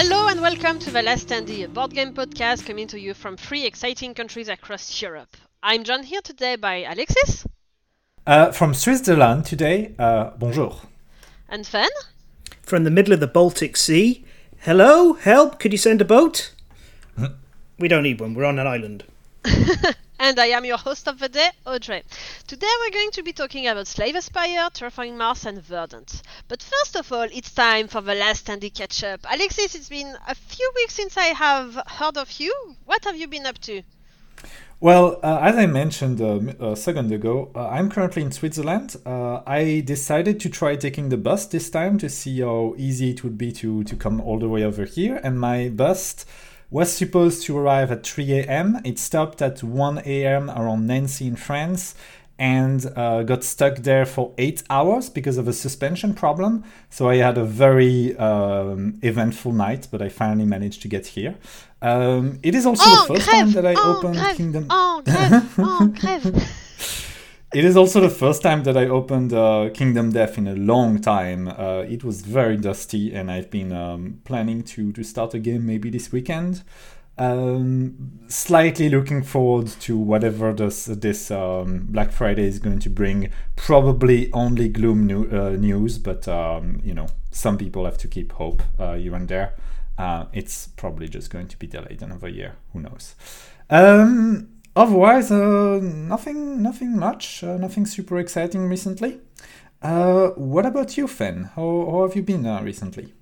Hello and welcome to The Last Standee, a board game podcast coming to you from three exciting countries across Europe. I'm joined here today by Alexis. Uh, from Switzerland today, uh, bonjour. And Fen. From the middle of the Baltic Sea. Hello, help, could you send a boat? we don't need one, we're on an island. and I am your host of the day, Audrey. Today we're going to be talking about Slay the Spire, Terraforming Mars, and Verdant. But first of all, it's time for the last Standee catch up. Alexis, it's been a few weeks since I have heard of you. What have you been up to? Well, uh, as I mentioned uh, a second ago, uh, I'm currently in Switzerland. Uh, I decided to try taking the bus this time to see how easy it would be to, to come all the way over here. And my bus was supposed to arrive at 3 a.m. It stopped at 1 a.m. around Nancy in France and uh, got stuck there for eight hours because of a suspension problem. So I had a very um, eventful night, but I finally managed to get here. Um, it is also oh, the first crève, time that I oh, opened crève, Kingdom. Oh, crève, oh, crève. It is also the first time that I opened uh, Kingdom Death in a long time. Uh, it was very dusty, and I've been um, planning to to start a game maybe this weekend. Um, slightly looking forward to whatever this this um, Black Friday is going to bring. Probably only gloom new, uh, news, but um, you know some people have to keep hope uh, here and there. Uh, it's probably just going to be delayed another year. Who knows? Otherwise, uh, nothing, nothing much, uh, nothing super exciting recently. Uh, what about you, Fen? How, how have you been recently?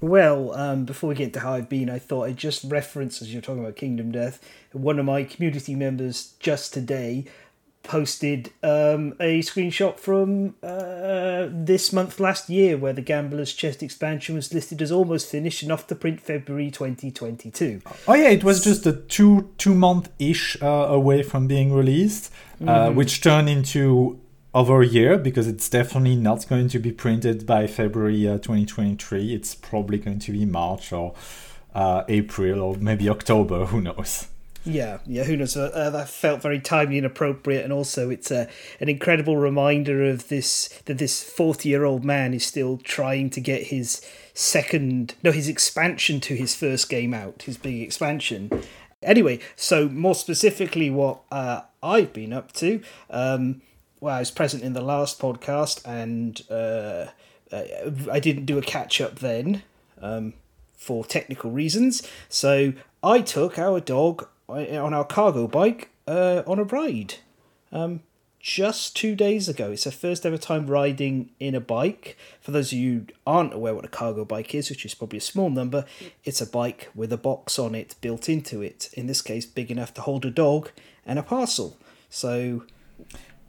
Well, um, before we get into how I've been, I thought I'd just reference, as you're talking about Kingdom Death, one of my community members just today posted um, a screenshot from uh, this month last year where the Gambler's Chest expansion was listed as almost finished and off to print February 2022. Oh yeah, it was just a two two month ish uh, away from being released, uh, which turned into over a year because it's definitely not going to be printed by February uh, 2023. It's probably going to be March or uh, April or maybe October. Who knows? Yeah, yeah, who knows? Uh, that felt very timely and appropriate, and also it's uh, an incredible reminder of this that this forty-year-old man is still trying to get his second, no, his expansion to his first game out, his big expansion. Anyway, so more specifically, what uh, I've been up to. Um, well, I was present in the last podcast, and uh, I didn't do a catch-up then. Um, for technical reasons. So I took our dog on our cargo bike uh, on a ride um, just two days ago. It's the first ever time riding in a bike. For those of you who aren't aware what a cargo bike is, which is probably a small number, it's a bike with a box on it built into it. In this case, big enough to hold a dog and a parcel. So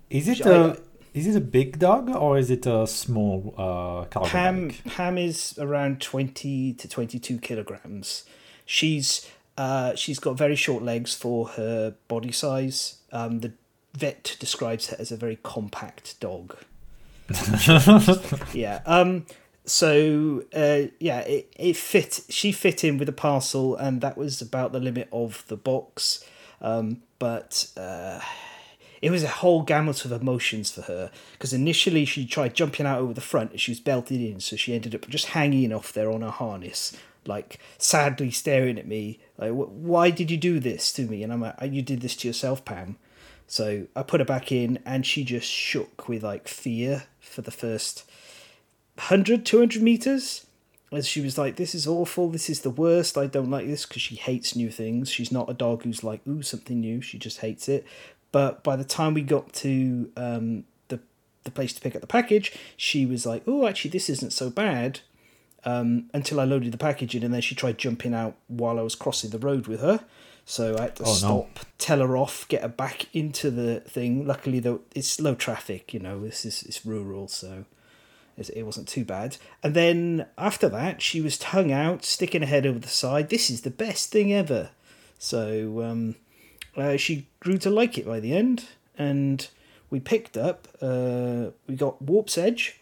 Is it I- a is it a big dog or is it a small uh, cargo Pam bike? Pam is around twenty to twenty two kilograms. She's uh, she's got very short legs for her body size. Um, the vet describes her as a very compact dog. yeah. Um. So uh, yeah, it, it fit. She fit in with a parcel, and that was about the limit of the box. Um, but uh, it was a whole gamut of emotions for her because initially she tried jumping out over the front and she was belted in, so she ended up just hanging off there on her harness, like sadly staring at me, like, "Why did you do this to me?" And I'm like, "You did this to yourself, Pam." So I put her back in, and she just shook with like fear for the first 100, 200 meters. As she was like, "This is awful. This is the worst. I don't like this," because she hates new things. She's not a dog who's like, "Ooh, something new." She just hates it. But by the time we got to um, the the place to pick up the package, she was like, "Oh, actually, this isn't so bad." Um, until I loaded the package in, and then she tried jumping out while I was crossing the road with her. So I had to Oh, no. stop, tell her off, get her back into the thing. Luckily, though, it's low traffic. You know, this is it's rural, so it, it wasn't too bad. And then after that, she was tongue out, sticking her head over the side. This is the best thing ever. So um, uh, she grew to like it by the end, and we picked up. Uh, we got Warp's Edge,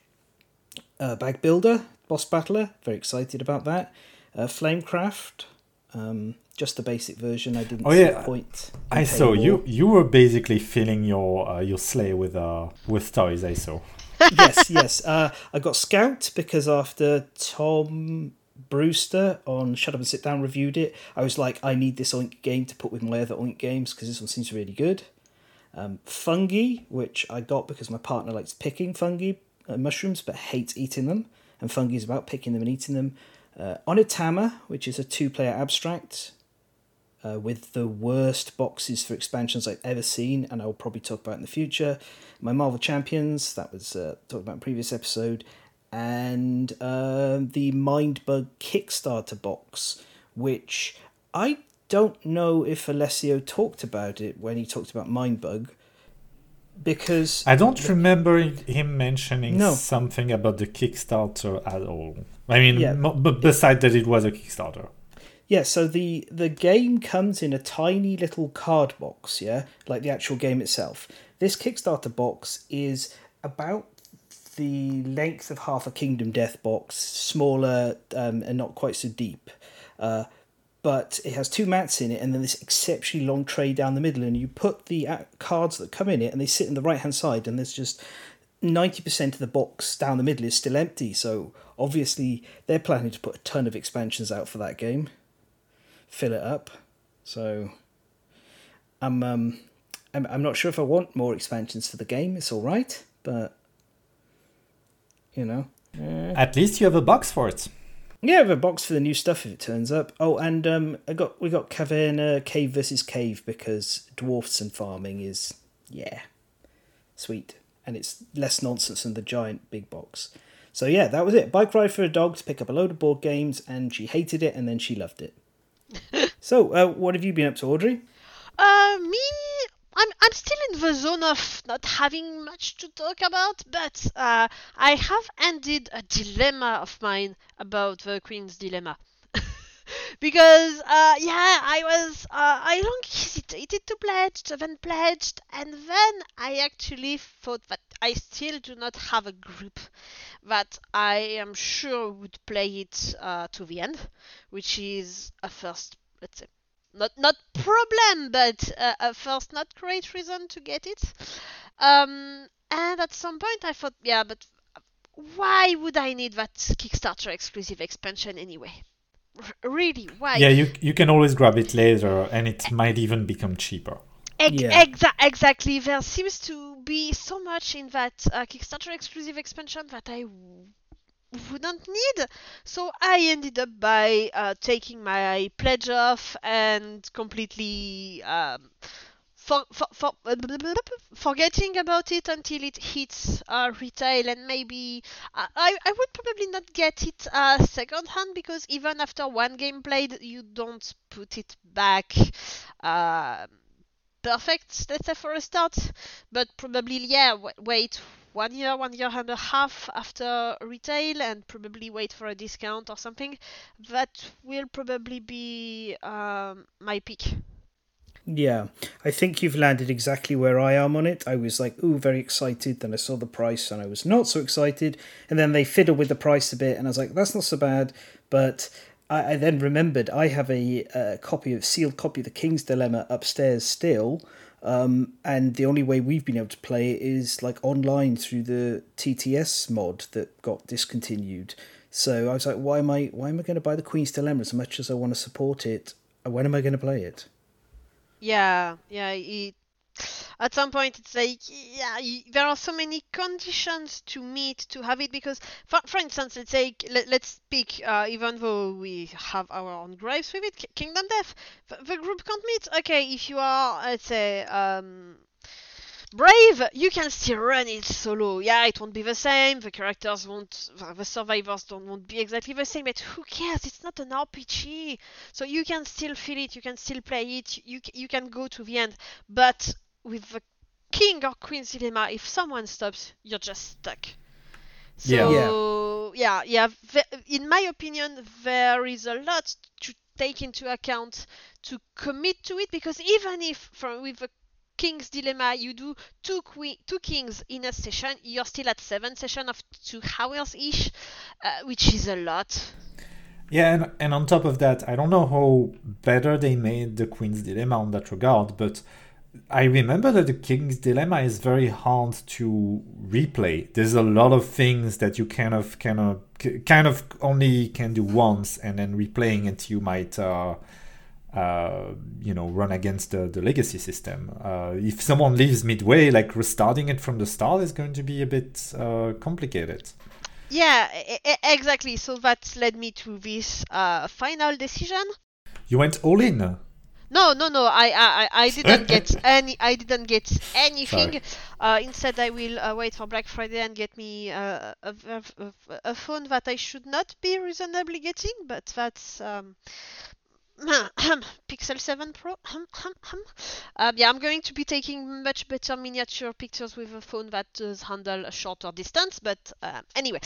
uh, Bag Builder, Boss Battler. Very excited about that. Uh, Flamecraft, um, just the basic version. I didn't Oh, see yeah. point. in I saw you. You were basically filling your uh, your sleigh with uh with toys. I saw. yes, yes. Uh, I got Scout because after Tom Brewster on Shut Up and Sit Down reviewed it. I was like, I need this Oink game to put with my other Oink games because this one seems really good. Um, fungi, which I got because my partner likes picking fungi, uh, mushrooms, but hates eating them. And fungi is about picking them and eating them. Uh, Onitama, which is a two player abstract uh, with the worst boxes for expansions I've ever seen, and I'll probably talk about in the future. My Marvel Champions, that was uh, talked about in previous episode, and uh, the Mindbug Kickstarter box, which I don't know if Alessio talked about it when he talked about Mindbug, because I don't remember him mentioning No. something about the Kickstarter at all. I mean, Yeah. mo- but besides that, it was a Kickstarter. Yeah, so the the game comes in a tiny little card box, yeah, like the actual game itself. This Kickstarter box is about the length of half a Kingdom Death box, smaller um, and not quite so deep. Uh, but it has two mats in it, and then this exceptionally long tray down the middle, and you put the uh, cards that come in it, and they sit in the right hand side, and there's just ninety percent of the box down the middle is still empty. So obviously they're planning to put a ton of expansions out for that game fill it up. So I'm um I'm, I'm not sure if I want more expansions for the game. It's all right, but you know, At least you have a box for it. Yeah, I have a box for the new stuff if it turns up. Oh, and um, I got we got Caverna Cave versus Cave because dwarfs and farming is yeah, sweet, and it's less nonsense than the giant big box. So yeah, that was it. Bike ride for a dog to pick up a load of board games, and she hated it, and then she loved it. so, uh, what have you been up to, Audrey? Uh, me, I'm I'm still in the zone of not having much to talk about, but uh, I have ended a dilemma of mine about the Queen's dilemma. because uh, yeah, I was uh, I long hesitated to pledge, then pledged, and then I actually thought that I still do not have a group that I am sure would play it uh, to the end, which is a first, let's say, not not problem, but uh, a first not great reason to get it. Um, and at some point I thought, yeah, but why would I need that Kickstarter exclusive expansion anyway? R- really, why? Yeah, you you can always grab it later, and it might even become cheaper. Ex- Yeah. exa- exactly. There seems to be so much in that uh, Kickstarter exclusive expansion that I w- wouldn't need. So I ended up by uh, taking my pledge off and completely um, for, for, for, forgetting about it until it hits uh, retail and maybe I, I I would probably not get it uh, second hand because even after one game played you don't put it back um perfect let's say for a start but probably yeah wait one year one year and a half after retail and probably wait for a discount or something that will probably be um, my pick Yeah, I think you've landed exactly where I am on it. I was like, ooh, very excited. Then I saw the price and I was not so excited. And then they fiddled with the price a bit, and I was like, that's not so bad. But I, I then remembered I have a, uh copy of sealed copy of the King's Dilemma upstairs still. Um, and the only way we've been able to play it is like online through the TTS mod that got discontinued. So I was like, why am I why am I going to buy the Queen's Dilemma as much as I want to support it? When am I going to play it? Yeah, yeah. It, at some point, it's like, yeah, y- there are so many conditions to meet to have it because, for, for instance, let's say, let, let's speak, uh, even though we have our own gripes with it, Kingdom Death, the, group can't meet. Okay, if you are, let's say, um, brave, you can still run it solo. Yeah, it won't be the same. The characters won't, the survivors don't won't be exactly the same. But who cares? It's not an RPG, so you can still feel it. You can still play it. You you can go to the end. But with the king or queen's dilemma, if someone stops, you're just stuck. Yeah. So yeah, yeah. ve- in my opinion, there is a lot to take into account to commit to it because even if from with the king's dilemma you do two que- two kings in a session, you're still at seven session of two hours ish, uh, which is a lot. Yeah, and, and on top of that, I don't know how better they made the Queen's Dilemma on that regard, but I remember that the King's Dilemma is very hard to replay. There's a lot of things that you kind of kind of kind of only can do once, and then replaying it, you might. Uh, uh, you know, run against the, the legacy system. Uh, if someone leaves midway, like restarting it from the start is going to be a bit uh, complicated. Yeah, exactly. So that led me to this uh, final decision. You went all in. No, no, no. I, I, I didn't get any. I didn't get anything. Uh, instead, I will uh, wait for Black Friday and get me uh, a, a, a, phone that I should not be reasonably getting, but that's um, Pixel 7 Pro. um, yeah, I'm going to be taking much better miniature pictures with a phone that does handle a shorter distance. But uh, anyway,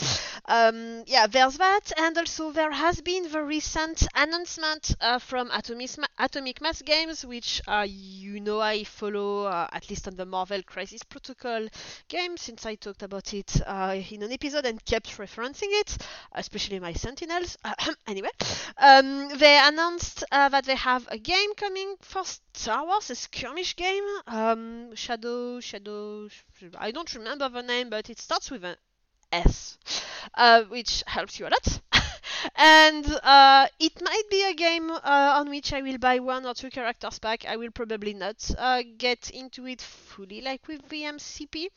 um, yeah, there's that, and also there has been the recent announcement uh, from Atomic, Atomic Mass Games, which uh, you know I follow uh, at least on the Marvel Crisis Protocol game since I talked about it uh, in an episode and kept referencing it, especially my Sentinels. anyway, um, they announced uh, that they have a game coming for Star Wars, a skirmish game. Um, Shadow, Shadow. I don't remember the name, but it starts with an S, uh, which helps you a lot. and uh, it might be a game uh, on which I will buy one or two characters pack. I will probably not uh, get into it fully like with the MCP.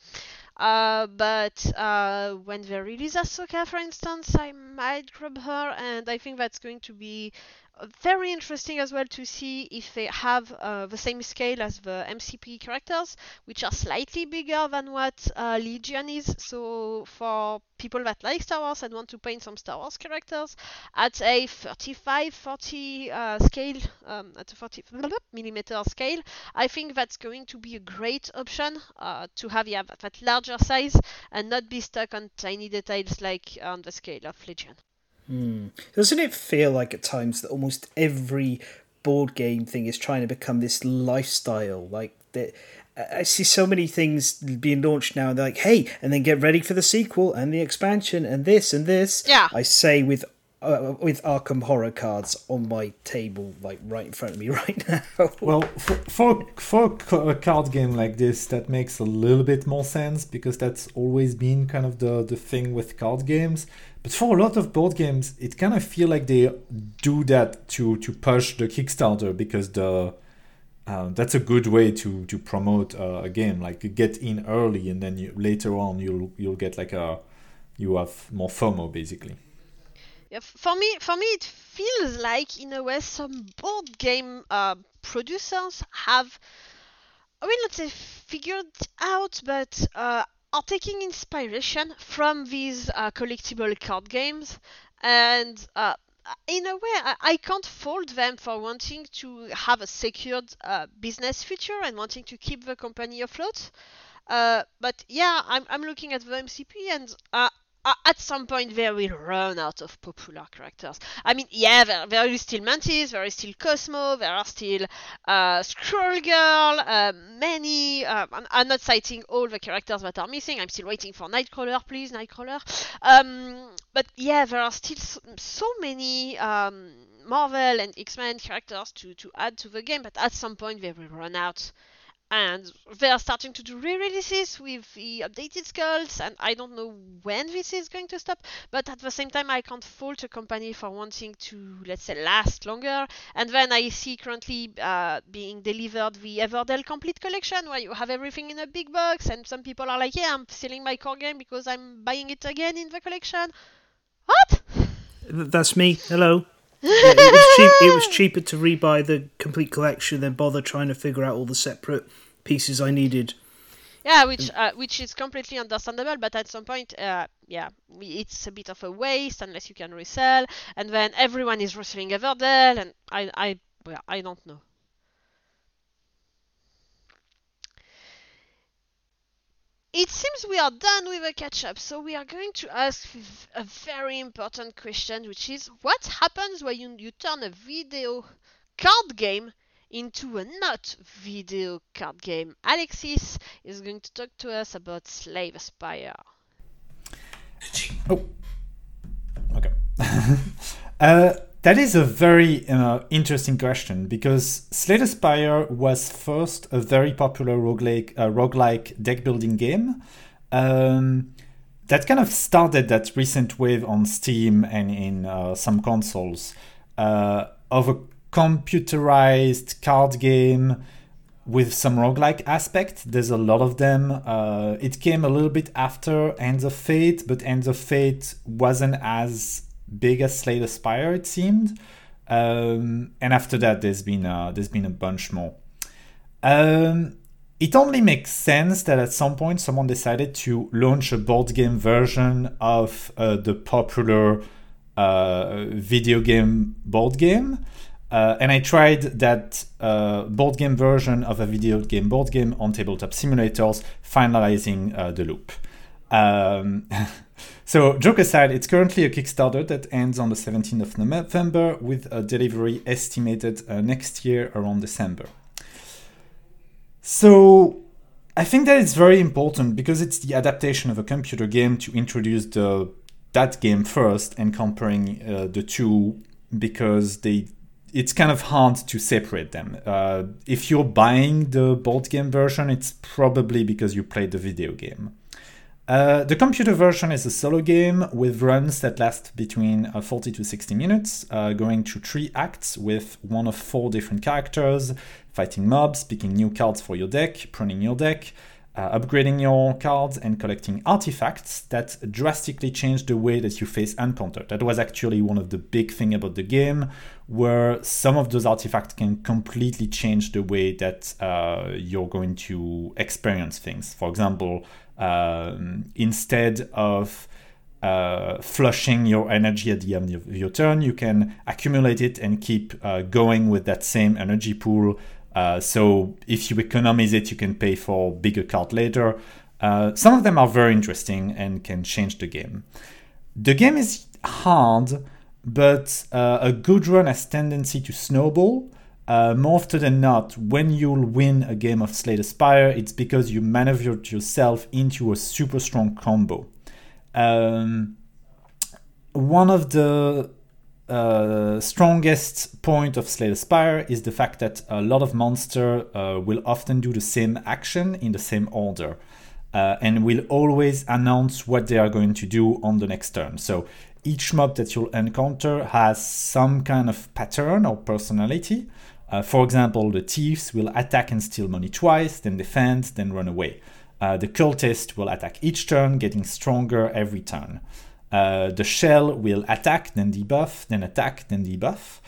Uh, but uh, when they release Ahsoka, for instance, I might grab her, and I think that's going to be very interesting as well to see if they have uh, the same scale as the MCP characters, which are slightly bigger than what uh, Legion is. So for people that like Star Wars and want to paint some Star Wars characters at a 35, 40 uh, scale, um, at a 40 millimeter scale, I think that's going to be a great option uh, to have yeah, that larger size and not be stuck on tiny details like on the scale of Legion. Mm. Doesn't it feel like at times that almost every board game thing is trying to become this lifestyle? Like that, I see so many things being launched now. They're like, "Hey," and then get ready for the sequel and the expansion and this and this. Yeah, I say with uh, with Arkham Horror cards on my table, like right in front of me right now. well, for, for for a card game like this, that makes a little bit more sense because that's always been kind of the the thing with card games. But for a lot of board games, it kind of feel like they do that to to push the Kickstarter because the uh, that's a good way to to promote uh, a game. Like get in early, and then you, later on you'll you'll get like a you have more FOMO basically yeah, for me, for me, it feels like in a way some board game uh, producers have, I will not say figured out, but uh, are taking inspiration from these uh, collectible card games, and uh, in a way, I, I, can't fault them for wanting to have a secured uh, business future and wanting to keep the company afloat. Uh, but yeah, I'm, I'm looking at the MCP and uh, at some point they will run out of popular characters. I mean, yeah, there, there is still Mantis, there is still Cosmo, there are still uh, Girl, uh, many. Uh, I'm, I'm, not citing all the characters that are missing. I'm still waiting for Nightcrawler, please, Nightcrawler. Um, but yeah, there are still so, so many. Um, Marvel and X-Men characters to, to add to the game, but at some point they will run out and they are starting to do re-releases with the updated sculpts and i don't know when this is going to stop but at the same time i can't fault a company for wanting to let's say last longer. And then i see currently uh, being delivered the everdell complete collection where you have everything in a big box and some people are like yeah i'm selling my core game because i'm buying it again in the collection. What? That's me. Hello it, was cheap, it was cheaper to rebuy the complete collection than bother trying to figure out all the separate pieces I needed. Yeah, which uh, which is completely understandable, but at some point, uh, yeah, it's a bit of a waste unless you can resell, and then everyone is reselling Everdell, and I I well, I don't know. It seems we are done with the catch up, so we are going to ask a very important question, which is what happens when you, you turn a video card game into a not video card game? Alexis is going to talk to us about Slay Spire. Oh, okay. uh, that is a very uh, interesting question because Slay Spire was first a very popular roguelike, uh, roguelike deck building game. Um, that kind of started that recent wave on Steam and in uh, some consoles uh, of a computerized card game with some roguelike aspect. There's a lot of them. Uh, it came a little bit after Hands of Fate, but Hands of Fate wasn't as big as Slay the Spire, it seemed. Um, and after that, there's been uh, there's been a bunch more. Um, it only makes sense that at some point someone decided to launch a board game version of uh, the popular uh, video game board game. Uh, and I tried that uh, board game version of a video game board game on tabletop simulators, finalizing uh, the loop. Um, so, joke aside, it's currently a Kickstarter that ends on the 17th of November with a delivery estimated uh, next year around December. So, I think that it's very important because it's the adaptation of a computer game to introduce the that game first and comparing uh, the two because they it's kind of hard to separate them. Uh, if you're buying the board game version, it's probably because you played the video game. Uh, the computer version is a solo game with runs that last between uh, 40 to 60 minutes, uh, going through three acts with one of four different characters, fighting mobs, picking new cards for your deck, pruning your deck, uh, upgrading your cards and collecting artifacts that drastically change the way that you face encounter. That was actually one of the big thing about the game, where some of those artifacts can completely change the way that uh, you're going to experience things. For example, um, instead of uh, flushing your energy at the end of your turn, you can accumulate it and keep uh, going with that same energy pool uh, so if you economize it, you can pay for bigger card later. Uh, some of them are very interesting and can change the game. The game is hard, but uh, a good run has tendency to snowball. Uh, more often than not, when you'll win a game of Slay the Spire, it's because you maneuvered yourself into a super strong combo. Um, one of the uh, strongest point of Slay the Spire is the fact that a lot of monsters uh, will often do the same action in the same order. Uh, and will always announce what they are going to do on the next turn. So each mob that you'll encounter has some kind of pattern or personality. Uh, for example, the thieves will attack and steal money twice, then defend, then run away. Uh, the cultist will attack each turn, getting stronger every turn. Uh, the shell will attack, then debuff, then attack, then debuff.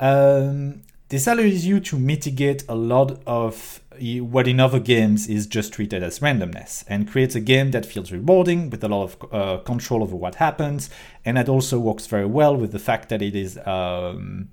Um, this allows you to mitigate a lot of what in other games is just treated as randomness and creates a game that feels rewarding with a lot of uh, control over what happens. And that also works very well with the fact that it is um,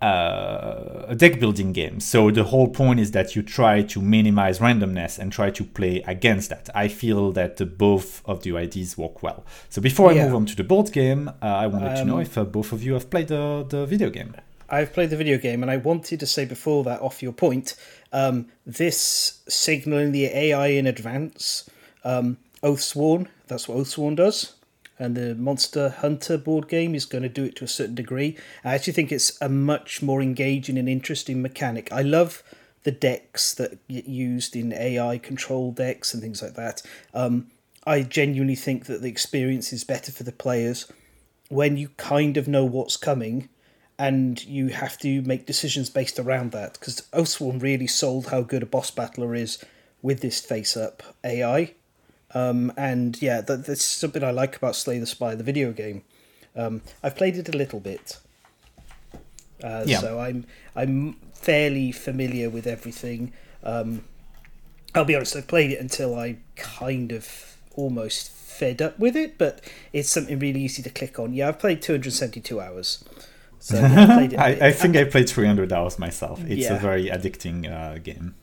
uh, a deck building game. So the whole point is that you try to minimize randomness and try to play against that. I feel that the, both of the ideas work well. So before I move on to the board game, uh, I wanted um, to know um, if uh, both of you have played the, the video game. I've played the video game, and I wanted to say before that, off your point, um, this signaling the AI in advance, um, Oathsworn, that's what Oathsworn does and the Monster Hunter board game is going to do it to a certain degree. I actually think it's a much more engaging and interesting mechanic. I love the decks that get used in AI control decks and things like that. Um, I genuinely think that the experience is better for the players when you kind of know what's coming and you have to make decisions based around that. Because Oathsworn really sold how good a boss battler is with this face up AI. Um, and yeah, that, that's something I like about Slay the Spire, the video game. Um, I've played it a little bit, uh, yeah. so I'm I'm fairly familiar with everything. Um, I'll be honest, I've played it until I kind of almost fed up with it, but it's something really easy to click on. Yeah, I've played 272 hours. So I, I, I, think I played 300 hours myself. It's yeah. a very addicting uh, game.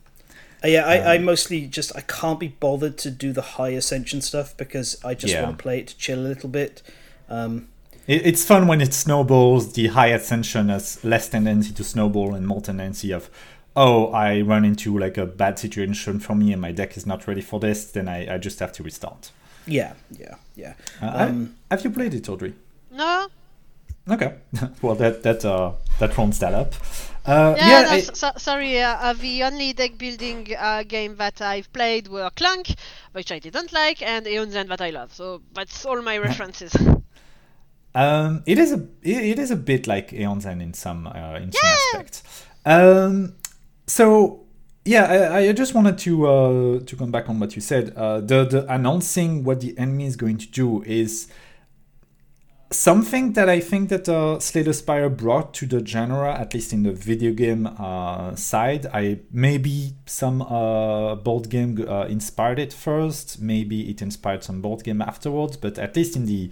Uh, yeah, I, um, I mostly just I can't be bothered to do the high ascension stuff because I just yeah. want to play it to chill a little bit. Um, it, it's fun when it snowballs. The high ascension has less tendency to snowball and more tendency of, oh, I run into like a bad situation for me and my deck is not ready for this. Then I, I just have to restart. Yeah, yeah, yeah. Uh, um, have you played it, Audrey? No. Okay, well that that uh, that rounds that up. Uh, Yeah, yeah, no, I- so, so- sorry. Uh, uh, the only deck building uh, game that I've played were Clank, which I didn't like, and Aeon's End that I love. So that's all my references. Um, it is a it, it is a bit like Aeon's End in some uh, in some aspects. Um, so yeah, I, I just wanted to uh, to come back on what you said. Uh, the the announcing what the enemy is going to do is something that I think that uh, Slay Spire brought to the genre, at least in the video game uh, side. I maybe some uh, board game uh, inspired it first. Maybe it inspired some board game afterwards. But at least in the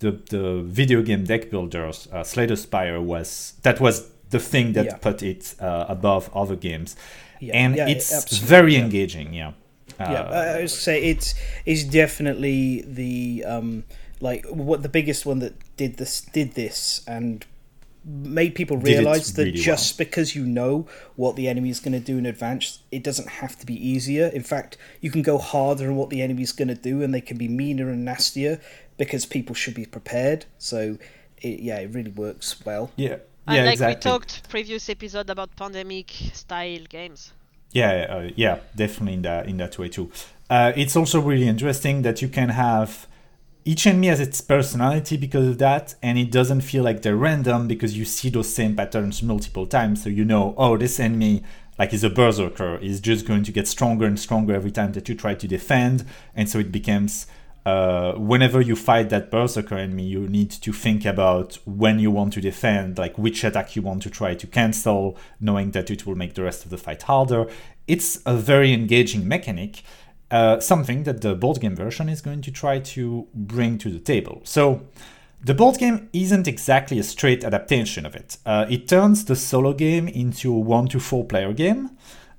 the, the video game deck builders, uh, Slay Spire was that was the thing that Yeah. put it uh, above other games, Yeah, and yeah, it's absolutely, very engaging. Yeah. Uh, yeah, I would say it's is definitely the um like what the biggest one that did this did this and made people realize that really just because you know what the enemy is going to do in advance, it doesn't have to be easier. In fact, you can go harder on what the enemy is going to do, and they can be meaner and nastier because people should be prepared. So, it, yeah, it really works well. yeah. and Yeah, like exactly. we talked previous episode about pandemic style games. Yeah, uh, yeah, definitely in that in that way too. Uh, it's also really interesting that you can have each enemy has its personality because of that, and it doesn't feel like they're random because you see those same patterns multiple times. So you know, oh, this enemy like is a berserker is just going to get stronger and stronger every time that you try to defend, and so it becomes. Uh, whenever you fight that berserker enemy, you need to think about when you want to defend, like which attack you want to try to cancel, knowing that it will make the rest of the fight harder. It's a very engaging mechanic, uh, something that the board game version is going to try to bring to the table. So, the board game isn't exactly a straight adaptation of it. Uh, it turns the solo game into a one to four player game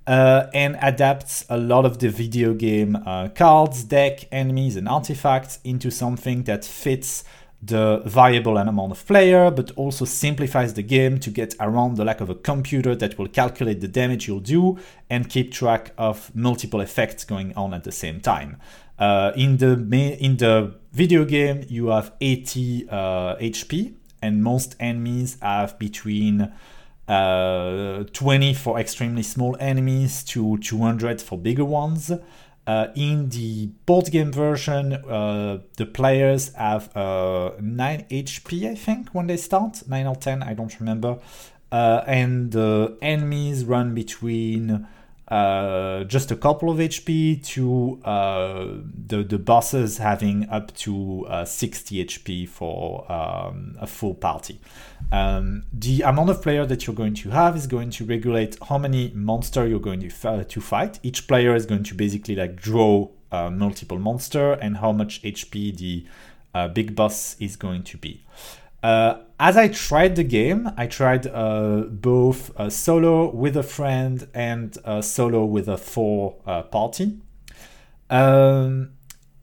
uh, and adapts a lot of the video game uh, cards, deck, enemies, and artifacts into something that fits the viable amount of player, but also simplifies the game to get around the lack of a computer that will calculate the damage you'll do and keep track of multiple effects going on at the same time. Uh, in the in the video game, you have 80 uh, HP, and most enemies have between uh, 20 for extremely small enemies to 200 for bigger ones. Uh, in the board game version, uh, the players have uh, 9 HP, I think, when they start. 9 or 10, I don't remember. Uh, and the enemies run between uh, just a couple of HP to uh, the, the bosses having up to uh, 60 HP for um, a full party. Um, the amount of player that you're going to have is going to regulate how many monster you're going to, f- to fight. Each player is going to basically like draw uh, multiple monster and how much HP the uh, big boss is going to be. Uh, as I tried the game, I tried uh, both uh, solo with a friend and uh, solo with a four uh, party. Um,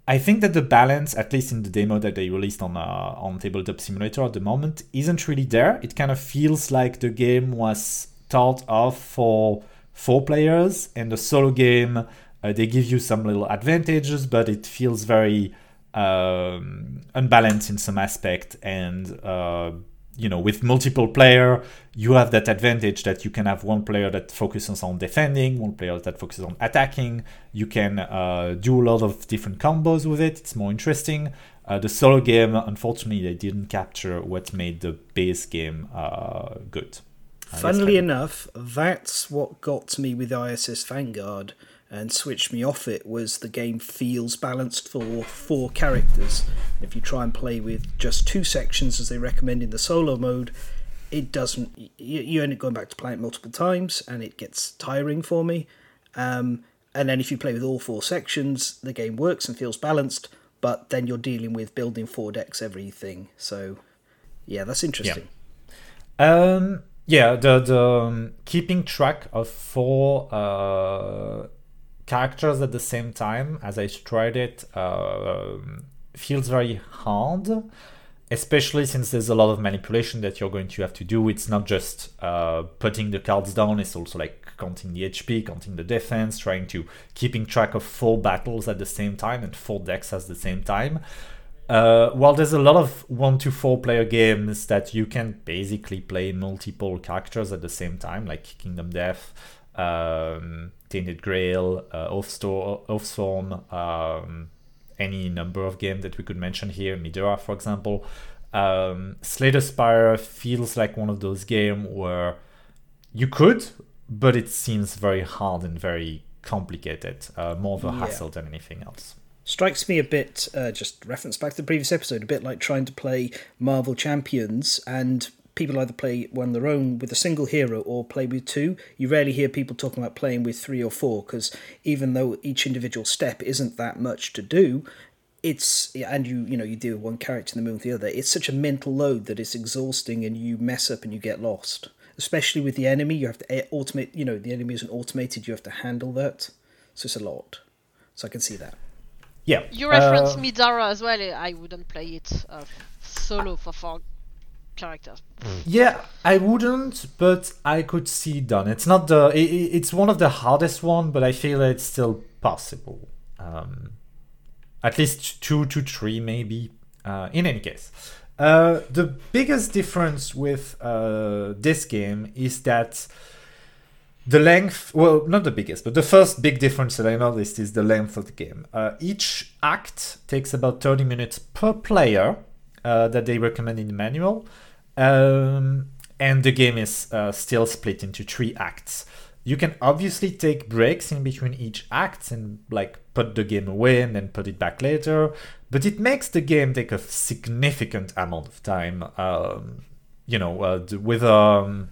I think that the balance, at least in the demo that they released on on Tabletop Simulator at the moment, isn't really there. It kind of feels like the game was thought of for four players, and the solo game they give you some little advantages, but it feels very um, unbalanced in some aspect and uh, you know with multiple player you have that advantage that you can have one player that focuses on defending one player that focuses on attacking. You can uh, do a lot of different combos with it. It's more interesting. Uh, the solo game unfortunately they didn't capture what made the base game uh, good. Uh, Funnily enough, that's what got me with ISS Vanguard and switched me off it was the game feels balanced for four characters. If you try and play with just two sections as they recommend in the solo mode, it doesn't. You, end up going back to playing it multiple times, and it gets tiring for me. Um, and then if you play with all four sections, the game works and feels balanced. But then you're dealing with building four decks everything. So, yeah, that's interesting. Um, yeah, the the um, keeping track of four uh, characters at the same time as I tried it uh, feels very hard, especially since there's a lot of manipulation that you're going to have to do. It's not just uh, putting the cards down; it's also like counting the HP, counting the defense, trying to keeping track of four battles at the same time and four decks at the same time Uh, while there's a lot of one to four player games that you can basically play multiple characters at the same time, like Kingdom Death, um, Tainted Grail, uh, Oathsworn, um, any number of games that we could mention here, Middara, for example. Um, Slay the Spire feels like one of those games where you could, but it seems very hard and very complicated, uh, more of a Yeah. hassle than anything else. Strikes me a bit, uh, just reference back to the previous episode, a bit like trying to play Marvel Champions and people either play one their own with a single hero or play with two. You rarely hear people talking about playing with three or four because even though each individual step isn't that much to do, it's and you you know you do one character in the moon with the other. It's such a mental load that it's exhausting and you mess up and you get lost. Especially with the enemy, you have to eh, automate. You know the enemy isn't automated. You have to handle that, so it's a lot. So I can see that. Yeah. You referenced uh, Middara as well. I wouldn't play it uh, solo for four characters. Yeah, I wouldn't, but I could see it done. It's not the. i i- it's one of the hardest one, but I feel it's still possible. Um, at least two to three, maybe. Uh, in any case, uh, the biggest difference with uh, this game is that the length. Well, not the biggest, but the first big difference that I noticed is the length of the game. Uh, each act takes about thirty minutes per player. Uh, that they recommend in the manual. Um, and the game is uh, still split into three acts. You can obviously take breaks in between each act and like put the game away and then put it back later, but it makes the game take a significant amount of time. Um, you know, uh, with um,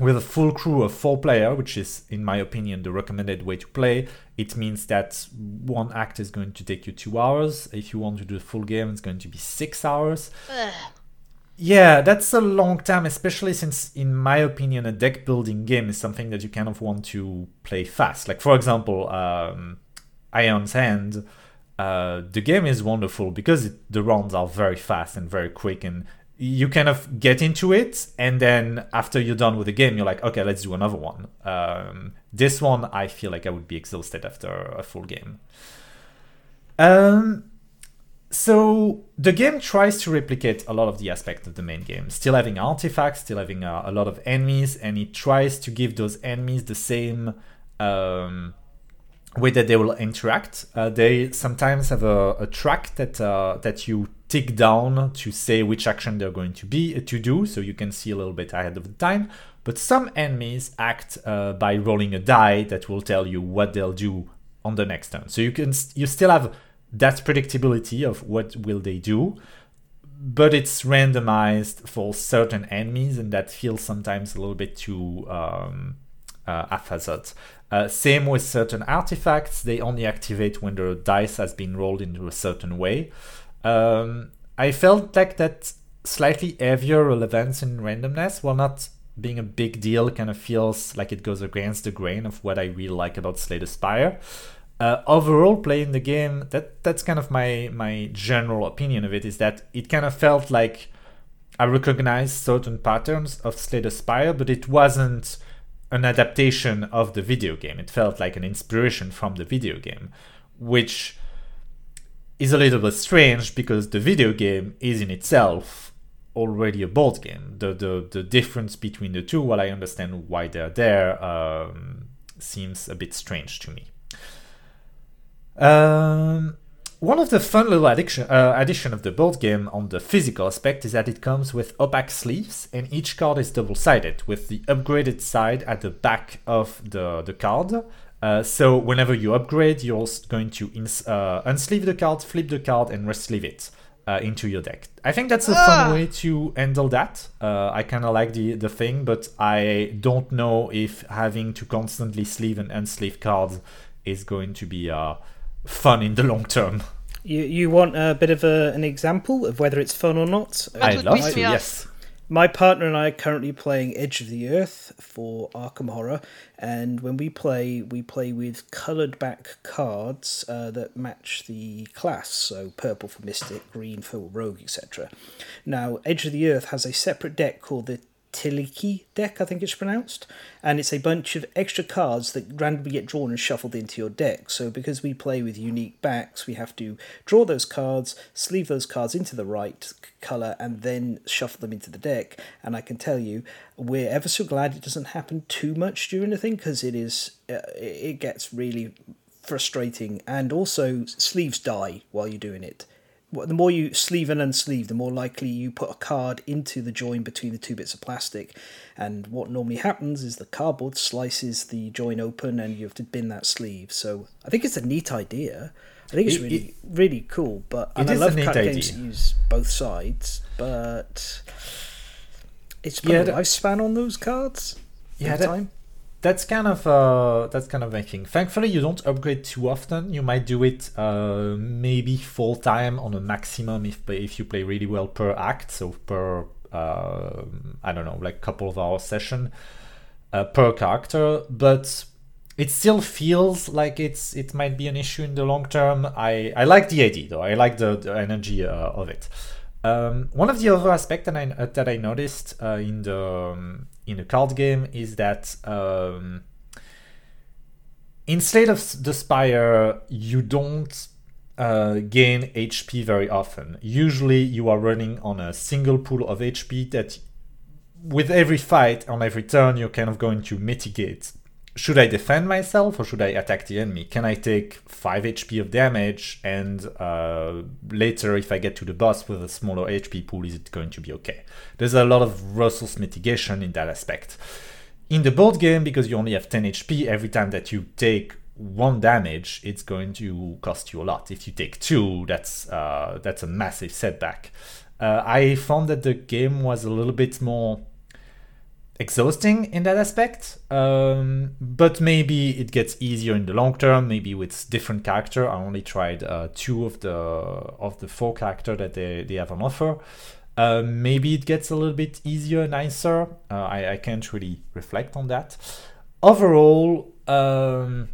with a full crew of four player, which is, in my opinion, the recommended way to play, it means that one act is going to take you two hours. If you want to do the full game, it's going to be six hours. Yeah, that's a long time, especially since, in my opinion, a deck building game is something that you kind of want to play fast. Like, for example, um, Aeon's End, uh, the game is wonderful because it, the rounds are very fast and very quick, and you kind of get into it, and then after you're done with the game, you're like, okay, let's do another one. Um, this one, I feel like I would be exhausted after a full game. Um, so the game tries to replicate a lot of the aspects of the main game, still having artifacts, still having uh, a lot of enemies, and it tries to give those enemies the same um, way that they will interact. Uh, they sometimes have a, a track that uh, that you tick down to say which action they're going to be to do, so you can see a little bit ahead of the time. But some enemies act uh, by rolling a die that will tell you what they'll do on the next turn. So you can you still have that predictability of what will they do but it's randomized for certain enemies and that feels sometimes a little bit too um, uh, haphazard. Uh, same with certain artifacts. They only activate when the dice has been rolled into a certain way. Um, i felt like that slightly heavier relevance in randomness while not being a big deal kind of feels like it goes against the grain of what i really like about slay the spire uh, overall playing the game that that's kind of my my general opinion of it is that it kind of felt like i recognized certain patterns of slay the spire but it wasn't an adaptation of the video game. It felt like an inspiration from the video game which is a little bit strange because the video game is in itself already a board game. The the, the difference between the two while i understand why they're there um, seems a bit strange to me um, one of the fun little addition, uh, addition of the board game on the physical aspect is that it comes with opaque sleeves, and each card is double-sided, with the upgraded side at the back of the, the card. Uh, so whenever you upgrade, you're also going to ins- uh, unsleeve the card, flip the card, and resleeve it uh, into your deck. I think that's a Ah. fun way to handle that. Uh, I kind of like the, the thing, but I don't know if having to constantly sleeve and unsleeve cards is going to be uh, fun in the long term. You you want a bit of a, an example of whether it's fun or not? That I'd love piss to, yes. My partner and I are currently playing Edge of the Earth for Arkham Horror, and when we play, we play with coloured back cards uh, that match the class. So purple for Mystic, green for Rogue, etc. Now, Edge of the Earth has a separate deck called the Tiliki deck, I think it's pronounced, and it's a bunch of extra cards that randomly get drawn and shuffled into your deck. So because we play with unique backs, we have to draw those cards, sleeve those cards into the right color, and then shuffle them into the deck. And I can tell you, we're ever so glad it doesn't happen too much during the thing because it is uh, it gets really frustrating, and also sleeves die while you're doing it the more you sleeve and unsleeve, the more likely you put a card into the join between the two bits of plastic. And what normally happens is the cardboard slices the join open and you have to bin that sleeve. So I think it's a neat idea. I think it's really it, really cool. But and I love card games that use both sides, but it's put yeah, a lifespan on those cards. Yeah, that, that's kind of uh, that's kind of my thing. Thankfully, you don't upgrade too often. You might do it uh, maybe full time on a maximum if if you play really well per act, so per uh, I don't know, like couple of hour session uh, per character. But it still feels like it's it might be an issue in the long term. I I like the idea though. I like the, the energy uh, of it. Um, one of the other aspects that I that I noticed uh, in the um, in a card game is that um, instead of the Spire, you don't uh, gain HP very often. Usually, you are running on a single pool of HP that, with every fight on every turn, you're kind of going to mitigate should I defend myself or should I attack the enemy? Can I take 5 HP of damage and uh, later, if I get to the boss with a smaller HP pool, is it going to be okay? There's a lot of resource mitigation in that aspect. In the board game, because you only have 10 HP, every time that you take one damage, it's going to cost you a lot. If you take two, that's uh, that's a massive setback. Uh, I found that the game was a little bit more exhausting in that aspect um, but maybe it gets easier in the long term maybe with different character i only tried uh, two of the of the four character that they, they have on offer uh, maybe it gets a little bit easier nicer uh, I, I can't really reflect on that overall um,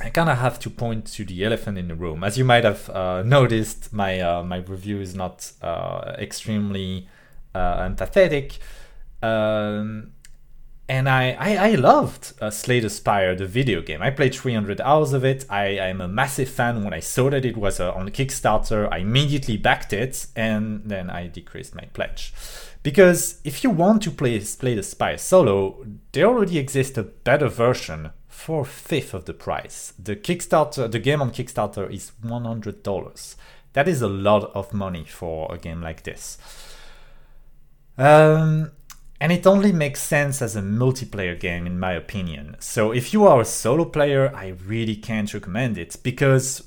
I kind of have to point to the elephant in the room. As you might have uh, noticed, my uh, my review is not uh, extremely empathetic. Um, and I, I, I loved uh, Slay the Spire, the video game. I played 300 hours of it. I am a massive fan. When I saw that it was uh, on Kickstarter, I immediately backed it, and then I decreased my pledge. Because if you want to play Slay the Spire solo, there already exists a better version for fifth of the price. The Kickstarter, the game on Kickstarter is $100. That is a lot of money for a game like this. Um, and it only makes sense as a multiplayer game, in my opinion. So if you are a solo player, I really can't recommend it because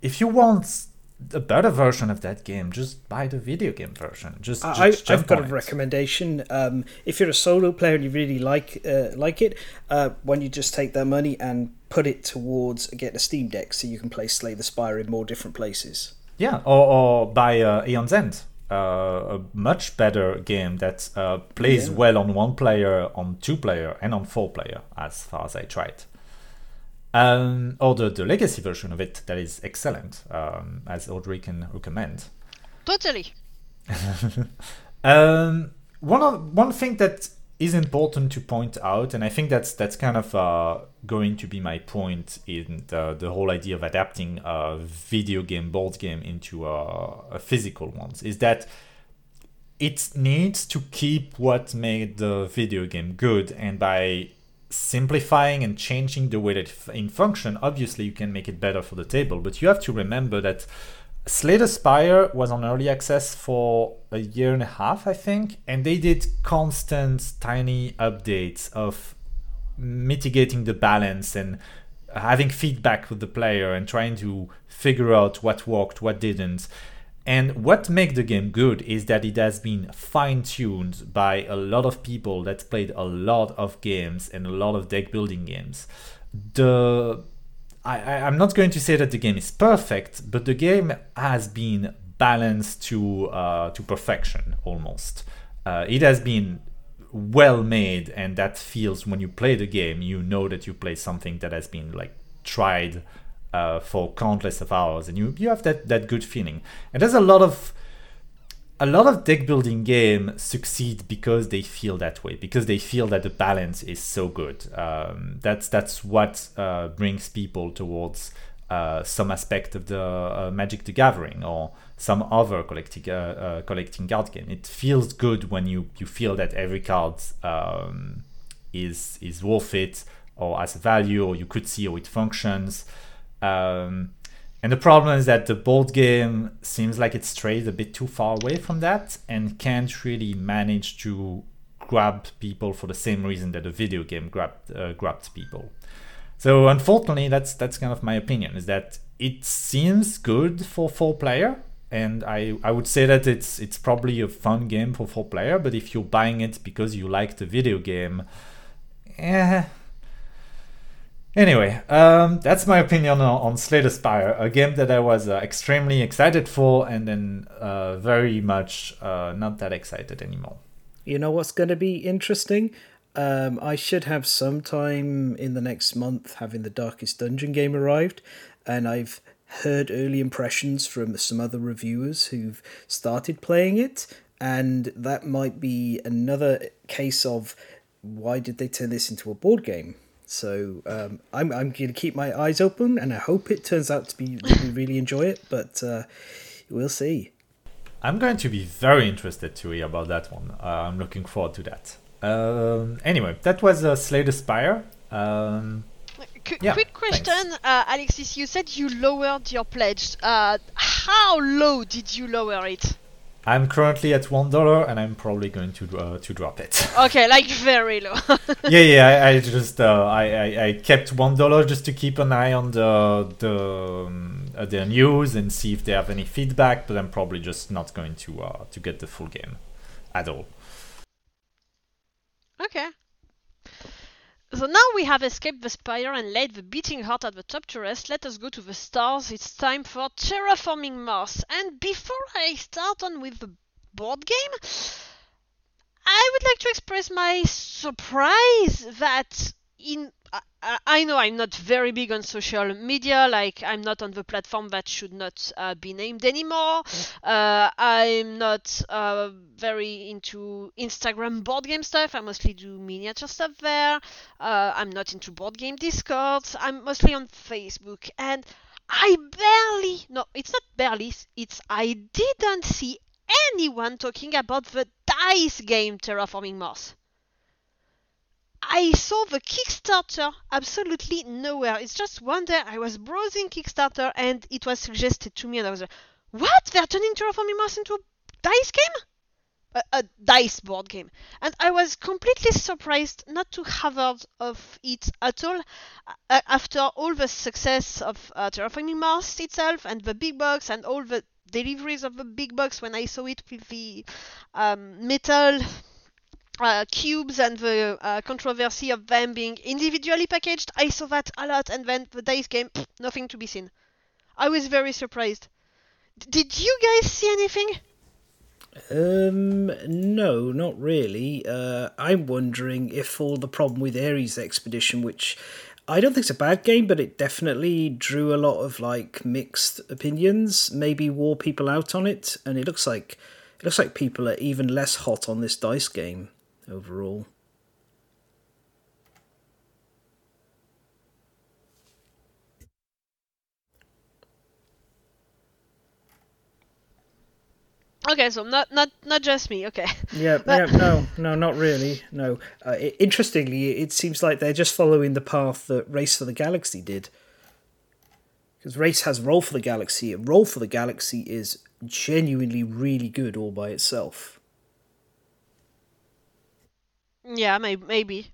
if you want a better version of that game, just buy the video game version. Just, I, just I've got a it. recommendation. Um, if you're a solo player and you really like uh, like it, uh, when you just take that money and put it towards get a Steam Deck, so you can play Slay the Spire in more different places. Yeah, or, or buy uh, Aeon's End uh, a much better game that uh, plays yeah. well on one player, on two player, and on four player, as far as I tried. Um, or the, the legacy version of it that is excellent, um, as Audrey can recommend. Totally. um, one of one thing that is important to point out, and I think that's that's kind of uh, going to be my point in the, the whole idea of adapting a video game, board game into a, a physical ones, is that it needs to keep what made the video game good, and by simplifying and changing the way that in function, obviously you can make it better for the table. But you have to remember that Slay the Spire was on early access for a year and a half, I think, and they did constant tiny updates of mitigating the balance and having feedback with the player and trying to figure out what worked, what didn't. And what makes the game good is that it has been fine tuned by a lot of people that played a lot of games and a lot of deck building games. The I, I, am not going to say that the game is perfect, but the game has been balanced to uh, to perfection almost. Uh, it has been well made, and that feels when you play the game, you know that you play something that has been like tried uh, for countless of hours, and you you have that that good feeling. And there's a lot of a lot of deck building game succeed because they feel that way, because they feel that the balance is so good. Um, that's that's what uh, brings people towards uh, some aspect of the uh, Magic the Gathering or some other collecting uh, uh, collecting card game. It feels good when you you feel that every card um, is is worth it or has a value, or you could see how it functions. Um, and the problem is that the board game seems like it strays a bit too far away from that and can't really manage to grab people for the same reason that a video game grabbed uh, grabbed people. So unfortunately, that's that's kind of my opinion is that it seems good for four player, and I, I would say that it's it's probably a fun game for four player. But if you're buying it because you like the video game, eh, Anyway, um, that's my opinion on, on Slay the Spire, a game that I was uh, extremely excited for and then uh, very much uh, not that excited anymore. You know what's going to be interesting? Um, I should have some time in the next month having the Darkest Dungeon game arrived, and I've heard early impressions from some other reviewers who've started playing it, and that might be another case of why did they turn this into a board game? So um, I'm I'm going to keep my eyes open, and I hope it turns out to be really really enjoy it. But uh, we'll see. I'm going to be very interested to hear about that one. Uh, I'm looking forward to that. Um, anyway, that was uh, Slay the Spire. Um, Qu- yeah, quick question, uh, Alexis. You said you lowered your pledge. Uh, how low did you lower it? I'm currently at one dollar, and I'm probably going to uh, to drop it. Okay, like very low. yeah, yeah. I, I just uh, I, I, I kept one dollar just to keep an eye on the the um, uh, the news and see if they have any feedback. But I'm probably just not going to uh, to get the full game at all. Okay. So now we have escaped the spire and laid the beating heart at the top to rest, let us go to the stars. It's time for terraforming Mars. And before I start on with the board game, I would like to express my surprise that in I, I know I'm not very big on social media. Like I'm not on the platform that should not uh, be named anymore. Uh, I'm not uh, very into Instagram board game stuff. I mostly do miniature stuff there. Uh, I'm not into board game discords. I'm mostly on Facebook, and I barely no, it's not barely. It's I didn't see anyone talking about the dice game Terraforming Mars. I saw the Kickstarter absolutely nowhere. It's just one day I was browsing Kickstarter and it was suggested to me, and I was like, "What? They're turning Terraforming Mars into a dice game? A, a dice board game?" And I was completely surprised not to have heard of it at all uh, after all the success of uh, Terraforming Mars itself and the big box and all the deliveries of the big box when I saw it with the um, metal uh, cubes and the uh, controversy of them being individually packaged. I saw that a lot, and then the dice game, pff, nothing to be seen. I was very surprised. D- did you guys see anything? Um, no, not really. Uh, I'm wondering if all the problem with Ares Expedition, which I don't think it's a bad game, but it definitely drew a lot of like mixed opinions, maybe wore people out on it, and it looks like it looks like people are even less hot on this dice game overall. Okay, so not not not just me. Okay. Yeah, but... yeah no, no, not really. No. Uh, it, interestingly, it seems like they're just following the path that Race for the Galaxy did. Because Race has Roll for the Galaxy, and Roll for the Galaxy is genuinely really good all by itself. Yeah, maybe, maybe,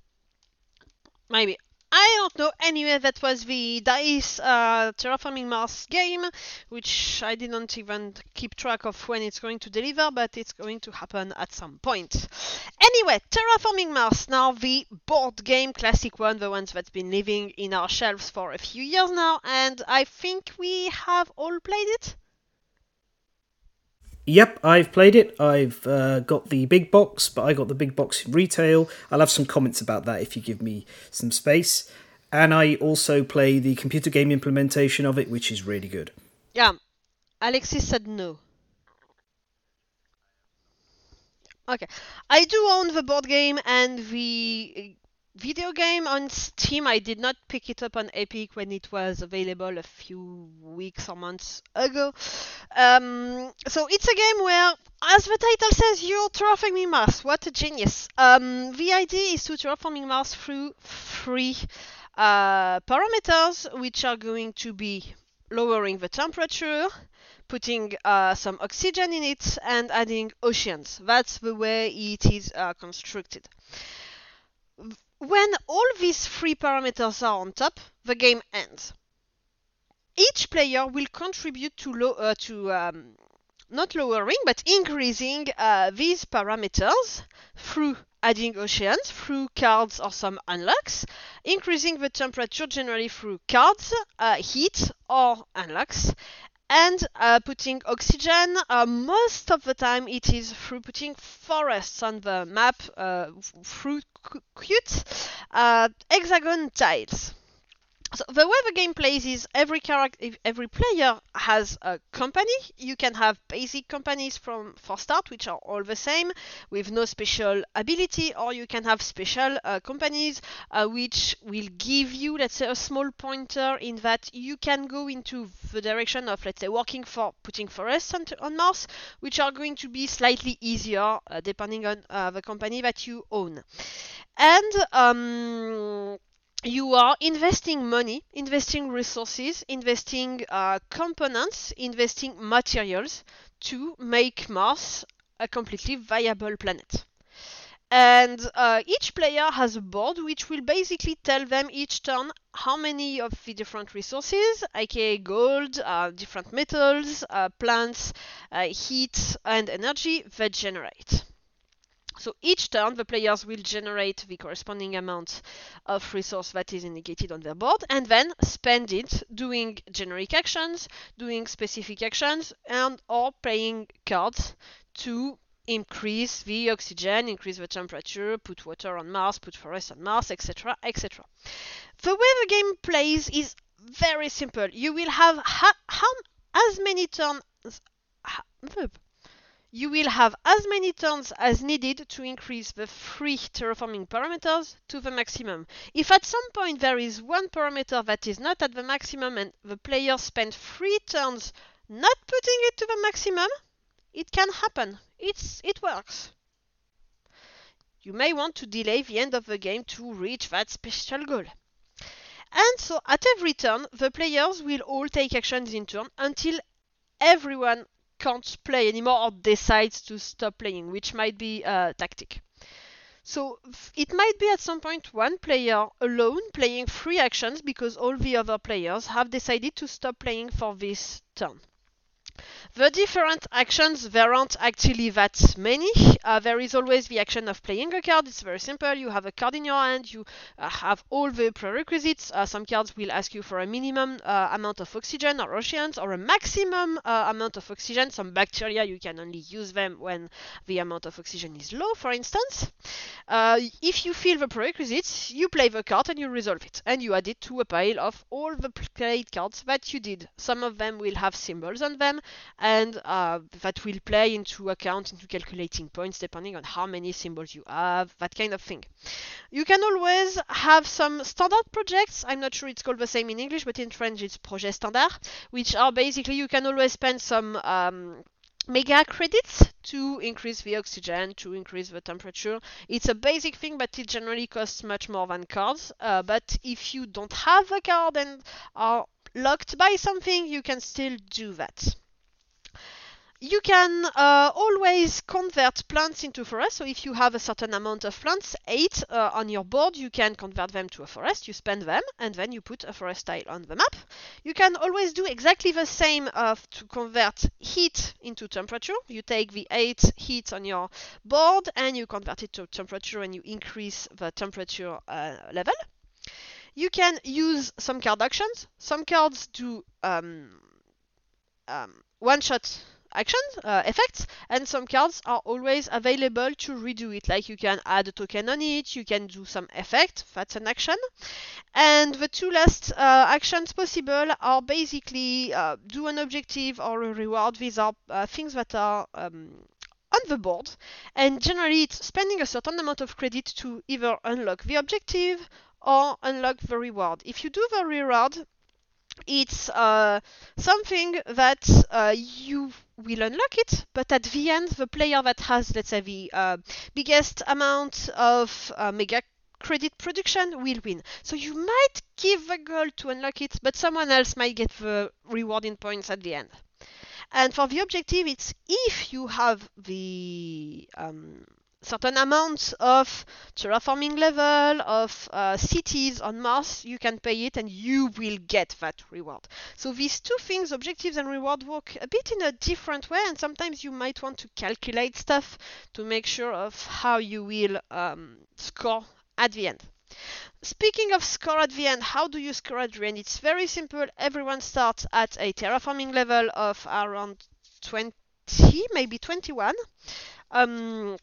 maybe. I don't know. Anyway, that was the Dice uh, Terraforming Mars game, which I didn't even keep track of when it's going to deliver, but it's going to happen at some point. Anyway, Terraforming Mars, now the board game, classic one, the ones that's been living in our shelves for a few years now, and I think we have all played it. Yep, I've played it. I've uh, got the big box, but I got the big box in retail. I'll have some comments about that if you give me some space. And I also play the computer game implementation of it, which is really good. Yeah, Alexis said no. Okay. I do own the board game and the video game on Steam. I did not pick it up on Epic when it was available a few weeks or months ago. Um, so it's a game where, as the title says, you're terraforming Mars. What a genius! Um, the idea is to terraforming Mars through three uh, parameters, which are going to be lowering the temperature, putting uh, some oxygen in it, and adding oceans. That's the way it is uh, constructed. When all these three parameters are on top, the game ends. Each player will contribute to, low, uh, to um, not lowering but increasing uh, these parameters through adding oceans, through cards or some unlocks, increasing the temperature generally through cards, uh, heat or unlocks, and uh, putting oxygen. Uh, most of the time, it is through putting forests on the map uh, through cute uh, hexagon tiles. So the way the game plays is every character, every player has a company. You can have basic companies from for start, which are all the same with no special ability, or you can have special uh, companies uh, which will give you, let's say, a small pointer in that you can go into the direction of, let's say, working for putting forests on, on Mars, which are going to be slightly easier uh, depending on uh, the company that you own, and um, you are investing money, investing resources, investing uh, components, investing materials to make Mars a completely viable planet. And uh, each player has a board which will basically tell them each turn how many of the different resources, aka gold, uh, different metals, uh, plants, uh, heat, and energy, they generate. So each turn, the players will generate the corresponding amount of resource that is indicated on their board and then spend it doing generic actions, doing specific actions, and or playing cards to increase the oxygen, increase the temperature, put water on Mars, put forest on Mars, etc., etc. The way the game plays is very simple. You will have ha- how, as many turns. You will have as many turns as needed to increase the three terraforming parameters to the maximum. If at some point there is one parameter that is not at the maximum and the player spends three turns not putting it to the maximum, it can happen. It's, it works. You may want to delay the end of the game to reach that special goal. And so at every turn, the players will all take actions in turn until everyone can't play anymore or decides to stop playing, which might be a tactic. So it might be at some point one player alone playing three actions because all the other players have decided to stop playing for this turn. The different actions, there aren't actually that many. Uh, there is always the action of playing a card. It's very simple. You have a card in your hand. You uh, have all the prerequisites. Uh, some cards will ask you for a minimum uh, amount of oxygen or oceans or a maximum uh, amount of oxygen. Some bacteria, you can only use them when the amount of oxygen is low, for instance. Uh, if you fill the prerequisites, you play the card and you resolve it. And you add it to a pile of all the played cards that you did. Some of them will have symbols on them uh, that will play into account into calculating points depending on how many symbols you have, that kind of thing. You can always have some standard projects. I'm not sure it's called the same in English, but in French it's projet standard, which are basically you can always spend some um, mega credits to increase the oxygen, to increase the temperature. It's a basic thing, but it generally costs much more than cards. Uh, but if you don't have a card and are locked by something, you can still do that. You can uh, always convert plants into forests. So if you have a certain amount of plants, eight uh, on your board, you can convert them to a forest. You spend them, and then you put a forest tile on the map. You can always do exactly the same uh, to convert heat into temperature. You take the eight heat on your board, and you convert it to temperature, and you increase the temperature uh, level. You can use some card actions. Some cards do um, um, one shot actions, uh, effects, and some cards are always available to redo it. Like you can add a token on it, you can do some effect, that's an action. And the two last uh, actions possible are basically uh, do an objective or a reward. These are uh, things that are um, on the board, and generally it's spending a certain amount of credit to either unlock the objective or unlock the reward. If you do the reward, it's uh, something that uh, you will unlock it, but at the end, the player that has, let's say, the uh, biggest amount of uh, mega credit production will win. So you might give the goal to unlock it, but someone else might get the rewarding points at the end. And for the objective, it's if you have the um, certain amounts of terraforming level of uh, cities on Mars, you can pay it and you will get that reward. So these two things, objectives and reward, work a bit in a different way, and sometimes you might want to calculate stuff to make sure of how you will um, score at the end. Speaking of score at the end, how do you score at the end? It's very simple. Everyone starts at a terraforming level of around 20, maybe 21. Um,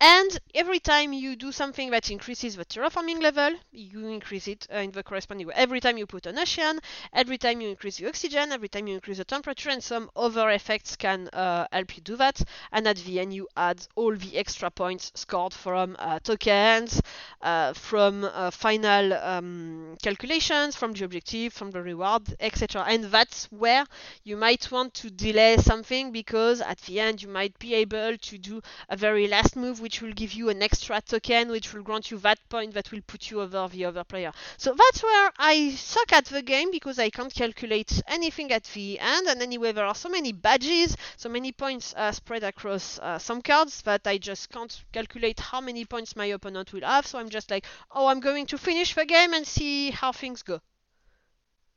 and every time you do something that increases the terraforming level, you increase it uh, in the corresponding way. Every time you put an ocean, every time you increase the oxygen, every time you increase the temperature, and some other effects can uh, help you do that. And at the end, you add all the extra points scored from uh, tokens, uh, from uh, final um, calculations, from the objective, from the reward, etc. And that's where you might want to delay something because at the end, you might be able to do a very last move which will give you an extra token, which will grant you that point that will put you over the other player. So that's where I suck at the game because I can't calculate anything at the end. And anyway, there are so many badges, so many points uh, spread across uh, some cards that I just can't calculate how many points my opponent will have. So I'm just like, oh, I'm going to finish the game and see how things go.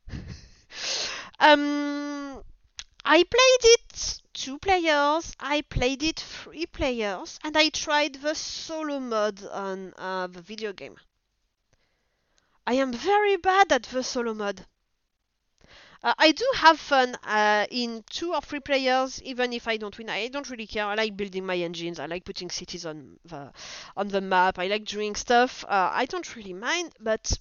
um, I played it two players, I played it three players, and I tried the solo mode on uh, the video game. I am very bad at the solo mode. Uh, I do have fun uh, in two or three players, even if I don't win. I don't really care. I like building my engines. I like putting cities on the on the map. I like doing stuff. Uh, I don't really mind. But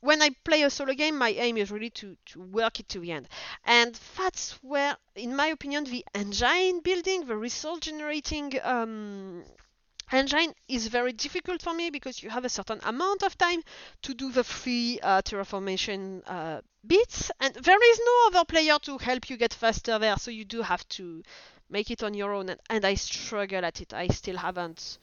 when I play a solo game, my aim is really to to work it to the end, and that's where, in my opinion, the engine building, the resource generating. Um, engine is very difficult for me because you have a certain amount of time to do the free uh, terraformation uh, bits and there is no other player to help you get faster there so you do have to make it on your own and, and i struggle at it i still haven't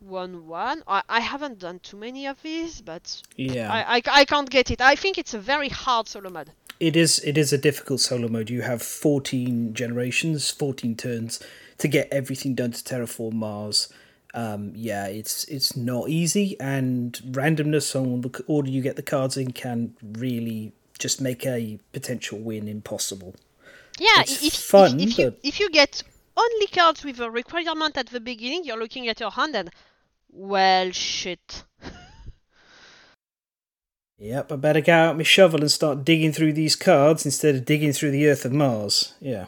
won one I, I haven't done too many of these but Yeah. I, I, I can't get it i think it's a very hard solo mode It is it is a difficult solo mode. You have 14 generations, 14 turns to get everything done to terraform Mars. Um, yeah, it's it's not easy, and randomness on the order you get the cards in can really just make a potential win impossible. yeah It's if, fun, if, if you but- if you get only cards with a requirement at the beginning you're looking at your hand and well shit Yep, I better get out my shovel and start digging through these cards instead of digging through the earth of Mars. Yeah,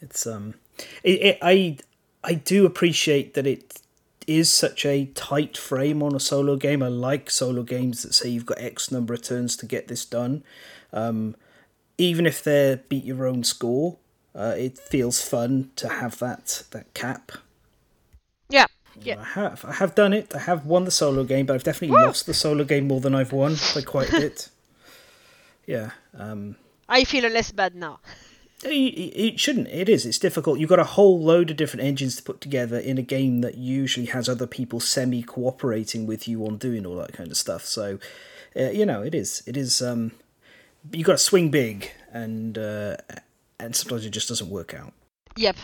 it's um, it, it I I do appreciate that it is such a tight frame on a solo game. I like solo games that say you've got X number of turns to get this done, um, even if they're beat your own score. Uh, it feels fun to have that that cap. yeah yeah I have. I have done it. I have won the solo game, but I've definitely lost the solo game more than I've won by quite a bit. Yeah. Um, i feel less bad now it, it shouldn't. It is. It's difficult. You've got a whole load of different engines to put together in a game that usually has other people semi cooperating with you on doing all that kind of stuff. So, uh, you know, it is. It is. Um, you got to swing big, and uh, and sometimes it just doesn't work out. Yep.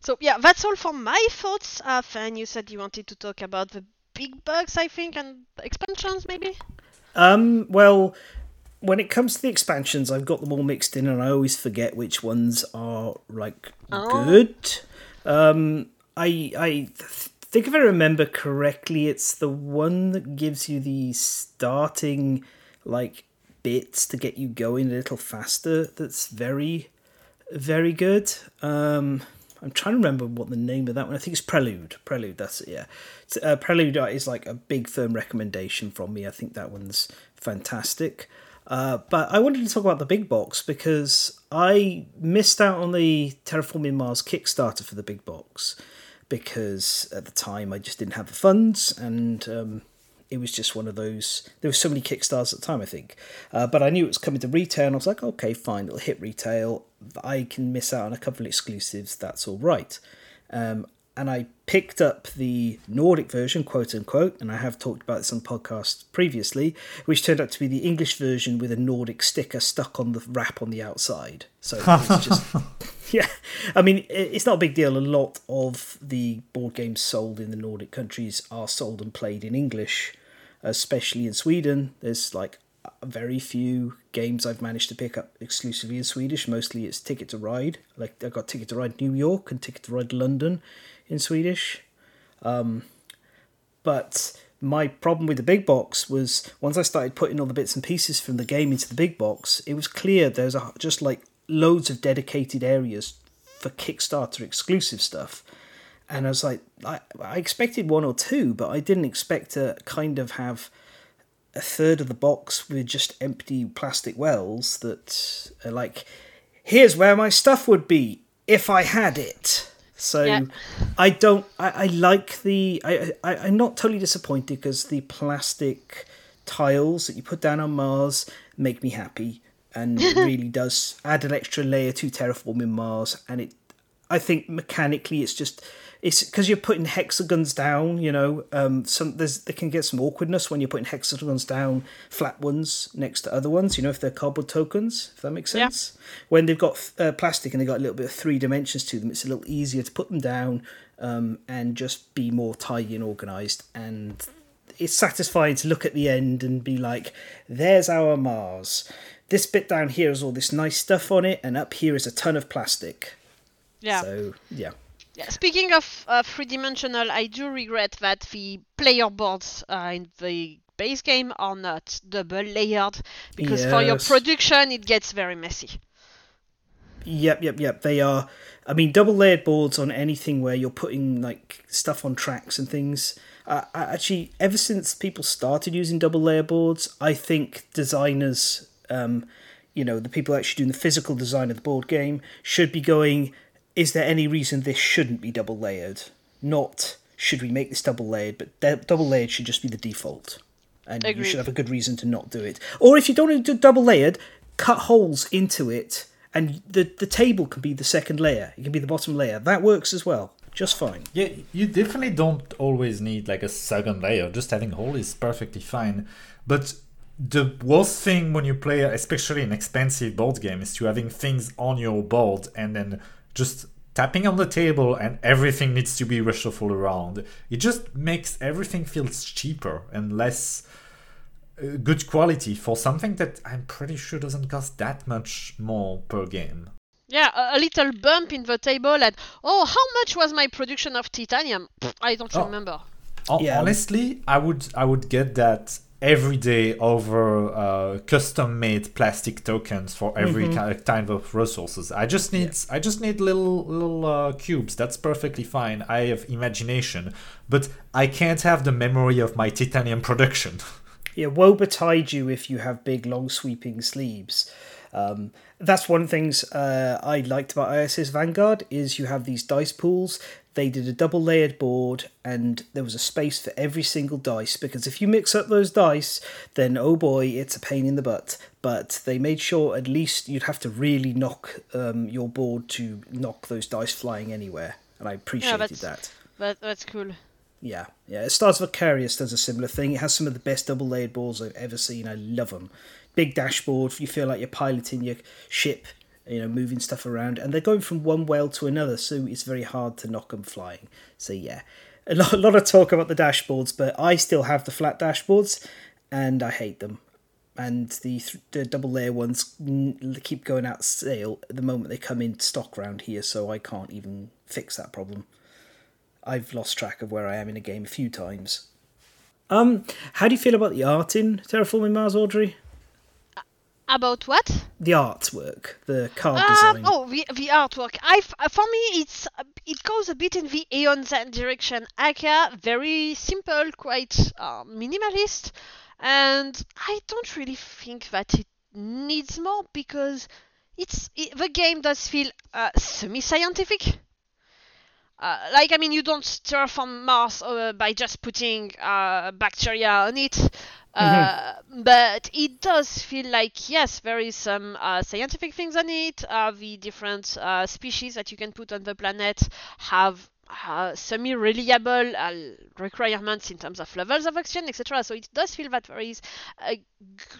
So yeah, that's all for my thoughts. Uh, Fen, you said you wanted to talk about the big bugs, I think, and expansions, maybe. Um, well, when it comes to the expansions, I've got them all mixed in, and I always forget which ones are like Oh. good. Um, I I th- think if I remember correctly, it's the one that gives you the starting like bits to get you going a little faster. That's very very good. Um, I'm trying to remember what the name of that one. I think it's Prelude. Prelude. That's it. Yeah, uh, Prelude is like a big firm recommendation from me. I think that one's fantastic. Uh, but I wanted to talk about the big box because I missed out on the Terraforming Mars Kickstarter for the big box. because at the time I just didn't have the funds and um, it was just one of those. There were so many Kickstarters at the time, I think, uh, but I knew it was coming to retail, and I was like, okay, fine, it'll hit retail. I can miss out on a couple of exclusives. That's all right. Um, and I picked up the Nordic version, quote unquote, and I have talked about this on podcast previously, which turned out to be the English version with a Nordic sticker stuck on the wrap on the outside. So it's just, yeah, I mean, it's not a big deal. A lot of the board games sold in the Nordic countries are sold and played in English, especially in Sweden. There's like very few games I've managed to pick up exclusively in Swedish. Mostly it's Ticket to Ride. Like I got Ticket to Ride New York and Ticket to Ride London in Swedish. Um, but my problem with the big box was once I started putting all the bits and pieces from the game into the big box, it was clear there's just like loads of dedicated areas for Kickstarter exclusive stuff. And I was like, I, I expected one or two, but I didn't expect to kind of have a third of the box with just empty plastic wells that are like, here's where my stuff would be if I had it. So yeah. I don't. I, I like the. I, I I'm not totally disappointed because the plastic tiles that you put down on Mars make me happy, and really does add an extra layer to terraforming Mars. And it, I think mechanically, it's just it's because you're putting hexagons down. You know, um, some there's they can get some awkwardness when you're putting hexagons down, flat ones next to other ones. You know, if they're cardboard tokens, if that makes sense. Yeah. When they've got uh, plastic and they've got a little bit of three dimensions to them, it's a little easier to put them down um, and just be more tidy and organized. And it's satisfying to look at the end and be like, "There's our Mars." This bit down here is all this nice stuff on it, and up here is a ton of plastic. Yeah. So yeah. Yeah, speaking of uh, three-dimensional, I do regret that the player boards uh, in the base game are not double layered because yes. for your production it gets very messy. Yep, yep, yep. They are. I mean, double layered boards on anything where you're putting like stuff on tracks and things. Uh, actually, ever since people started using double layer boards, I think designers, um, you know, the people actually doing the physical design of the board game, should be going is there any reason this shouldn't be double layered? Not should we make this double layered, but de- double layered should just be the default. And Agreed. you should have a good reason to not do it. Or if you don't want to do double layered, cut holes into it, and the, the table can be the second layer. It can be the bottom layer. That works as well. Just fine. Yeah, you definitely don't always need like a second layer. Just having a hole is perfectly fine. But the worst thing when you play, especially an expensive board game, is to having things on your board and then just tapping on the table and everything needs to be reshuffled around. It just makes everything feels cheaper and less uh, good quality for something that I'm pretty sure doesn't cost that much more per game. Yeah, a, a little bump in the table and oh, how much was my production of titanium? I don't oh. remember. yeah. Honestly, I would I would get that every day over uh, custom made plastic tokens for every mm-hmm. kind of resources. I just need yeah. I just need little little uh, cubes. That's perfectly fine. I have imagination, but I can't have the memory of my titanium production. yeah, woe betide you if you have big long sweeping sleeves. Um, that's one of the things uh, I liked about ISS Vanguard is you have these dice pools they did a double layered board and there was a space for every single dice because if you mix up those dice then oh boy it's a pain in the butt. But they made sure at least you'd have to really knock um, your board to knock those dice flying anywhere and i appreciated yeah, that. that that's cool. Yeah yeah Stars Vicarious does a similar thing. It has some of the best double layered boards i've ever seen. I love them big dashboard you feel like you're piloting your ship you know, moving stuff around, and they're going from one whale to another, so it's very hard to knock them flying. So yeah, a lot, a lot of talk about the dashboards, but I still have the flat dashboards, and I hate them. And the, the double layer ones keep going out of sale at the moment they come in stock round here, so I can't even fix that problem. I've lost track of where I am in a game a few times. Um, how do you feel about the art in Terraforming Mars, Audrey? About what? The artwork, the card uh, design. Oh, the, the artwork. I for me, it's it goes a bit in the Aeon Zen direction. Aka, very simple, quite uh, minimalist, and I don't really think that it needs more because it's it, the game does feel uh, semi-scientific. uh, like I mean, you don't terraform Mars uh, by just putting uh, bacteria on it, uh, but it does feel like yes, there is some uh, scientific things on it. Uh, the different uh, species that you can put on the planet have uh, semi-reliable requirements in terms of levels of oxygen, etc. So it does feel that there is a g-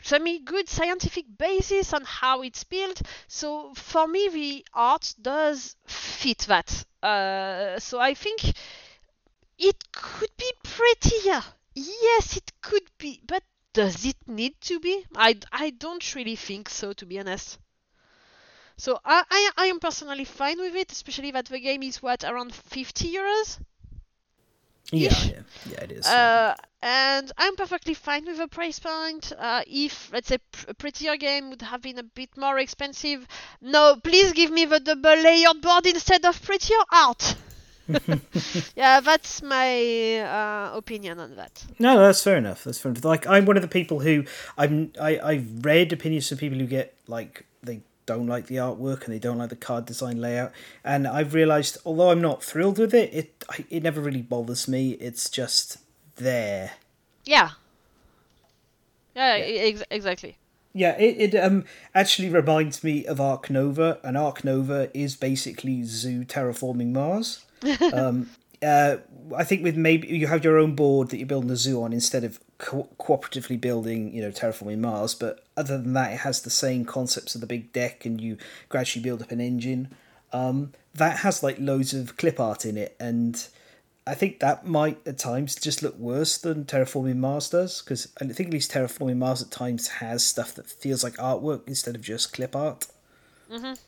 semi-good scientific basis on how it's built. So for me, the art does fit that. So I think it could be prettier. Yes, it could be, but does it need to be? I, I don't really think so, to be honest. So I, I I am personally fine with it, especially that the game is what around 50 euros. Yeah, yeah, yeah, it is. Uh, and I'm perfectly fine with the price point. Uh, if let's say pr- a prettier game would have been a bit more expensive, no, please give me the double layered board instead of prettier art. yeah, that's my uh, opinion on that. No, that's fair enough. That's fair enough. Like I'm one of the people who I'm I I've read opinions from people who get like they don't like the artwork and they don't like the card design layout, and I've realised although I'm not thrilled with it, it I- it never really bothers me. It's just there. Yeah. Yeah, ex- exactly. Yeah, it, it um actually reminds me of Arc Nova, and Arc Nova is basically Zoo terraforming Mars. um, uh, I think with maybe you have your own board that you're building a zoo on instead of co- cooperatively building, you know, terraforming Mars. But other than that, it has the same concepts of the big deck, and you gradually build up an engine. Um, that has like loads of clip art in it, and I think that might at times just look worse than Terraforming Mars does because I think at least Terraforming Mars at times has stuff that feels like artwork instead of just clip art. Mhm.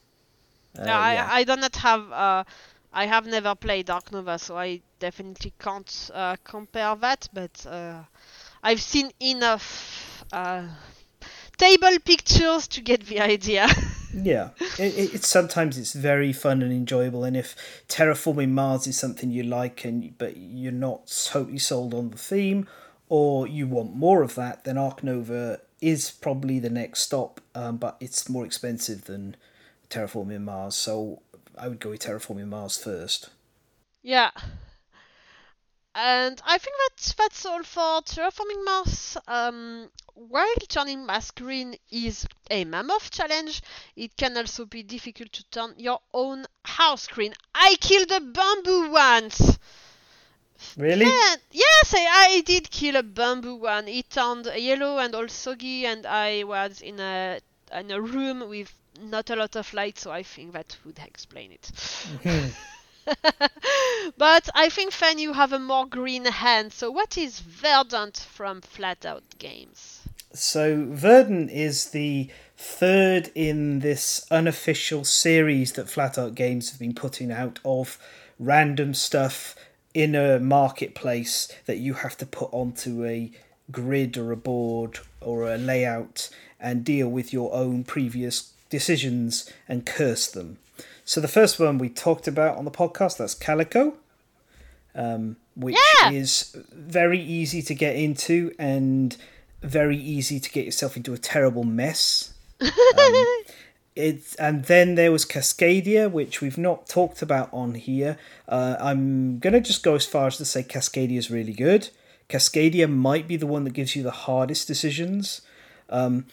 Uh, no, yeah. I, I do not have. Uh, I have never played Arc Nova, so I definitely can't uh, compare that. But uh, I've seen enough uh, table pictures to get the idea. Yeah, it, it, it's sometimes it's very fun and enjoyable, and if terraforming Mars is something you like, and but you're not totally sold on the theme, or you want more of that, then Arc Nova is probably the next stop. Um, but it's more expensive than terraforming Mars, so I would go with terraforming Mars first. yeah. And I think that's that's all for terraforming Mars. Um, while turning Mars green is a mammoth challenge, it can also be difficult to turn your own house green. I killed a bamboo once. Really? Yeah, yes, I, I did kill a bamboo one. It turned yellow and all soggy, and I was in a in a room with not a lot of light, so I think that would explain it. but I think Fen, you have a more green hand. So what is Verdant from Flatout Games? So Verdant is the third in this unofficial series that Flatout Games have been putting out of random stuff in a marketplace that you have to put onto a grid or a board or a layout and deal with your own previous decisions and curse them. So the first one we talked about on the podcast that's Calico, um, which Yeah. is very easy to get into and very easy to get yourself into a terrible mess. Um, it and then there was Cascadia, which we've not talked about on here. Uh, I'm gonna just go as far as to say Cascadia is really good. Cascadia might be the one that gives you the hardest decisions. Um,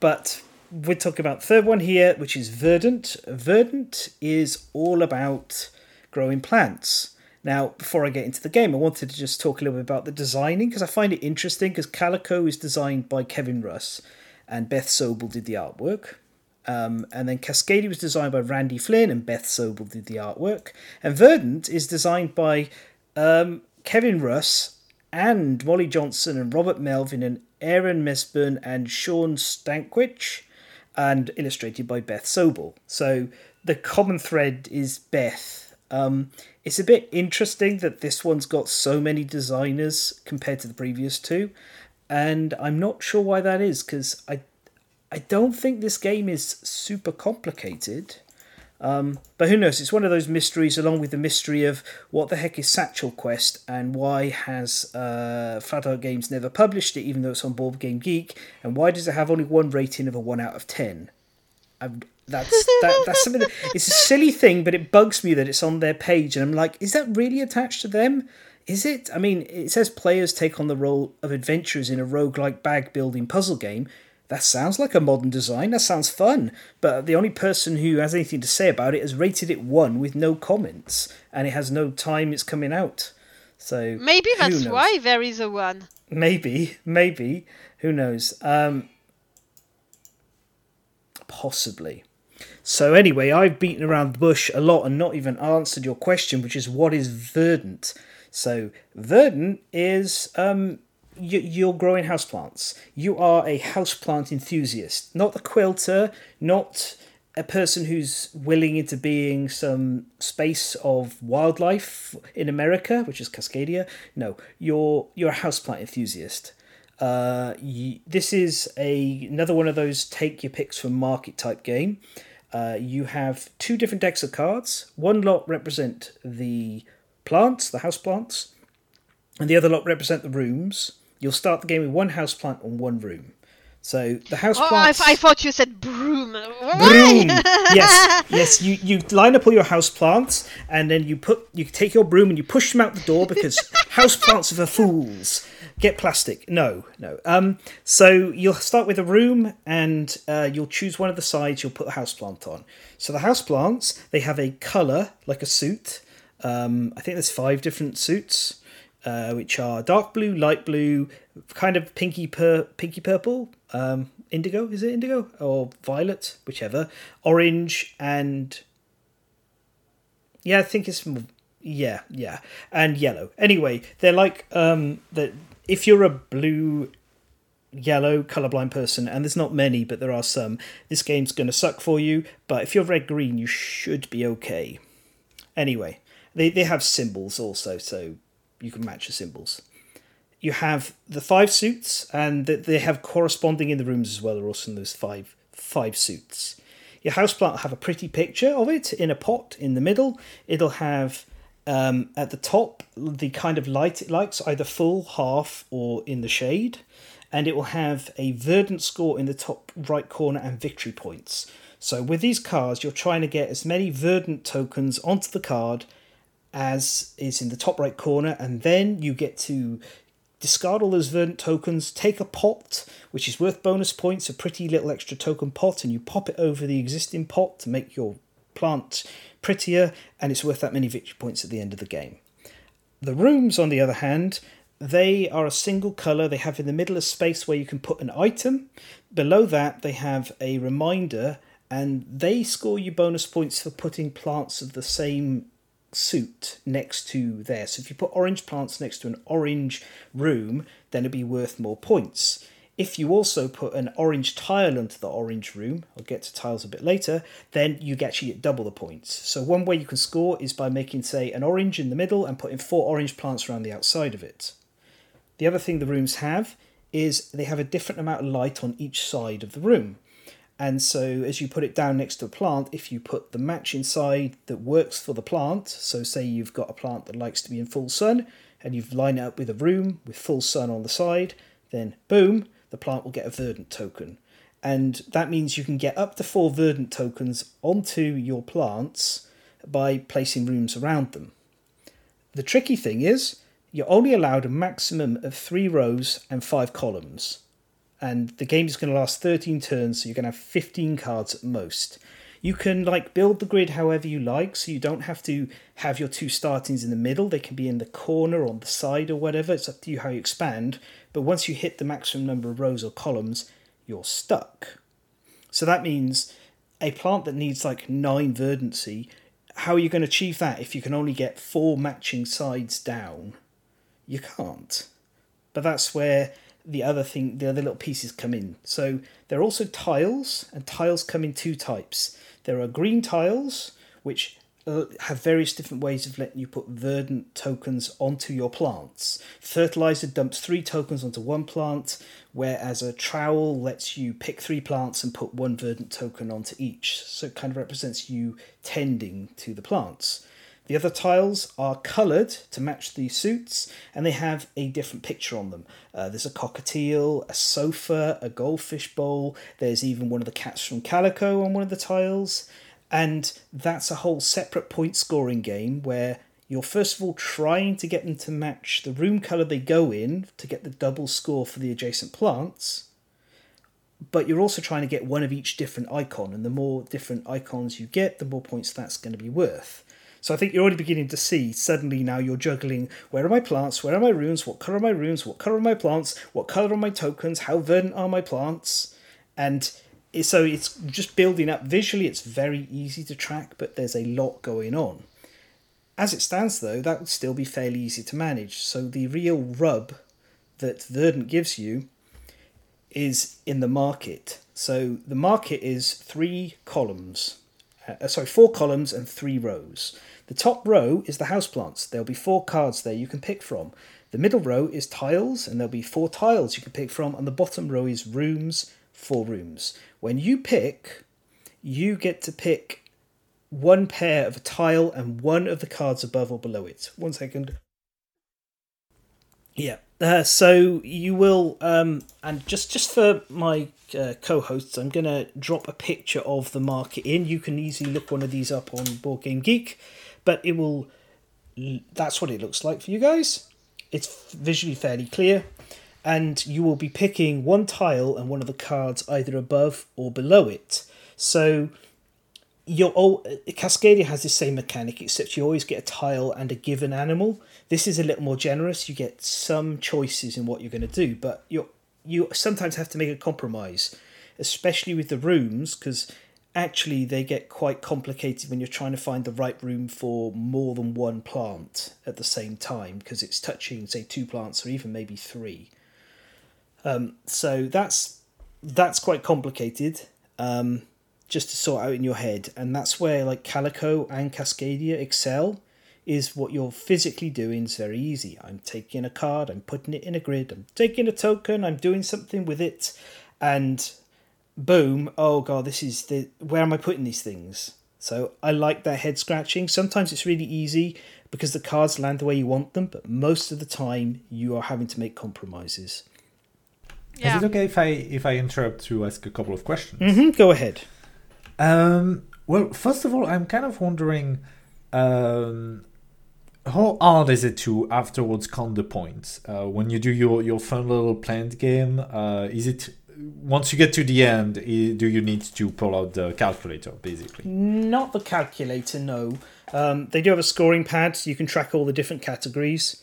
but we're talking about third one here, which is Verdant. Verdant is all about growing plants. Now, before I get into the game, I wanted to just talk a little bit about the designing because I find it interesting because Calico is designed by Kevin Russ and Beth Sobel did the artwork. Um, and then Cascadia was designed by Randy Flynn and Beth Sobel did the artwork. And Verdant is designed by um, Kevin Russ and Molly Johnson and Robert Melvin and Aaron Mesburn and Shawn Stankewich and illustrated by Beth Sobel. So the common thread is Beth. Um, it's a bit interesting that this one's got so many designers compared to the previous two, and I'm not sure why that is because I, I don't think this game is super complicated. Um, but who knows? It's one of those mysteries, along with the mystery of what the heck is Satchel Quest and why has uh, Flatout Games never published it, even though it's on Board Game Geek, and why does it have only one rating of a one out of ten? I'm, that's that, that's something that it's a silly thing, but it bugs me that it's on their page, and I'm like, is that really attached to them? Is it? I mean, it says players take on the role of adventurers in a roguelike bag building puzzle game. That sounds like a modern design. That sounds fun. But the only person who has anything to say about it has rated it one with no comments, and it has no time it's coming out. So Maybe that's why there is a one. Maybe, maybe. Who knows? Um, possibly. So anyway, I've beaten around the bush a lot and not even answered your question, which is what is verdant. So verdant is um, you're growing houseplants. You are a houseplant enthusiast, not the quilter, not a person who's willing into being some space of wildlife in America, which is Cascadia. No, you're you're a houseplant enthusiast. Uh, y this is a another one of those take your picks from market type game. Uh, you have two different decks of cards. One lot represent the plants, the house plants, and the other lot represent the rooms. You'll start the game with one house plant and one room. So the house Oh, I. I thought you said broom. Broom. yes, yes. You you line up all your house plants, and then you put you take your broom and you push them out the door because house plants are for fools. Get plastic. No, no. Um. So you'll start with a room, and uh, you'll choose one of the sides. You'll put a house plant on. So the house plants they have a color like a suit. Um. I think there's five different suits. Uh, which are dark blue, light blue, kind of pinky pur- pinky purple, um, indigo. Is it indigo or violet, whichever? Orange and yeah, I think it's yeah, yeah, and yellow. Anyway, they're like um, that. If you're a blue, yellow colorblind person, and there's not many, but there are some, this game's gonna suck for you. But if you're red green, you should be okay. Anyway, they they have symbols also, so you can match the symbols. You have the five suits, and they have corresponding in the rooms as well. There are also in those five five suits. Your houseplant will have a pretty picture of it in a pot in the middle. It'll have um, at the top the kind of light it likes, either full, half, or in the shade. And it will have a verdant score in the top right corner and victory points. So with these cards, you're trying to get as many verdant tokens onto the card as is in the top right corner, and then you get to discard all those verdant tokens, take a pot, which is worth bonus points, a pretty little extra token pot, and you pop it over the existing pot to make your plant prettier, and it's worth that many victory points at the end of the game. The rooms, on the other hand, they are a single colour. They have in the middle a space where you can put an item. Below that, they have a reminder, and they score you bonus points for putting plants of the same suit next to there. So if you put orange plants next to an orange room, then it'd be worth more points. If you also put an orange tile onto the orange room, I'll get to tiles a bit later, then you actually get double the points. So one way you can score is by making, say, an orange in the middle and putting four orange plants around the outside of it. The other thing the rooms have is they have a different amount of light on each side of the room. And so, as you put it down next to a plant, if you put the match inside that works for the plant, so say you've got a plant that likes to be in full sun, and you've lined it up with a room with full sun on the side, then boom, the plant will get a verdant token. And that means you can get up to four verdant tokens onto your plants by placing rooms around them. The tricky thing is, you're only allowed a maximum of three rows and five columns and the game is going to last 13 turns so you're going to have 15 cards at most. You can like build the grid however you like so you don't have to have your two startings in the middle. They can be in the corner or on the side or whatever. It's up to you how you expand. But once you hit the maximum number of rows or columns you're stuck. So that means a plant that needs like nine verdancy how are you going to achieve that if you can only get four matching sides down? You can't. But that's where the other thing, the other little pieces come in. So there are also tiles, and tiles come in two types. There are green tiles, which uh, have various different ways of letting you put verdant tokens onto your plants. Fertilizer dumps three tokens onto one plant, whereas a trowel lets you pick three plants and put one verdant token onto each. So it kind of represents you tending to the plants. The other tiles are coloured to match the suits, and they have a different picture on them. Uh, there's a cockatiel, a sofa, a goldfish bowl. There's even one of the cats from Calico on one of the tiles, and that's a whole separate point scoring game where you're first of all trying to get them to match the room colour they go in to get the double score for the adjacent plants but you're also trying to get one of each different icon, and the more different icons you get, the more points that's going to be worth. So I think you're already beginning to see suddenly now you're juggling where are my plants, where are my rooms, what colour are my rooms, what colour are my plants, what colour are my tokens, how verdant are my plants, and so it's just building up visually. It's very easy to track, but there's a lot going on. As it stands, though, that would still be fairly easy to manage. So the real rub that Verdant gives you is in the market. So the market is three columns, uh, sorry, four columns and three rows. The top row is the houseplants. There'll be four cards there you can pick from. The middle row is tiles, and there'll be four tiles you can pick from. And the bottom row is rooms, four rooms. When you pick, you get to pick one pair of a tile and one of the cards above or below it. One second. Yeah. Uh, so you will, um, and just just for my uh, co-hosts, I'm gonna drop a picture of the market in. You can easily look one of these up on Board Game Geek, but it will. That's what it looks like for you guys. It's visually fairly clear, and you will be picking one tile and one of the cards either above or below it. So your oh, Cascadia has the same mechanic, except you always get a tile and a given animal. This is a little more generous. You get some choices in what you're going to do, but you you sometimes have to make a compromise, especially with the rooms, because actually they get quite complicated when you're trying to find the right room for more than one plant at the same time, because it's touching say two plants or even maybe three. Um, so that's that's quite complicated. Um, just to sort out in your head, and that's where like Calico and Cascadia excel is what you're physically doing is very easy. I'm taking a card, I'm putting it in a grid, I'm taking a token, I'm doing something with it, and boom, oh god, this is the where am I putting these things? So I like that head scratching. Sometimes it's really easy because the cards land the way you want them, but most of the time you are having to make compromises. Yeah. Is it okay if I if I interrupt to ask a couple of questions? Mm-hmm, go ahead. Um, well, first of all, I'm kind of wondering um, how hard is it to afterwards count the points uh, when you do your your fun little plant game? Uh, is it once you get to the end, do you need to pull out the calculator basically? Not the calculator, no. Um, they do have a scoring pad, so you can track all the different categories.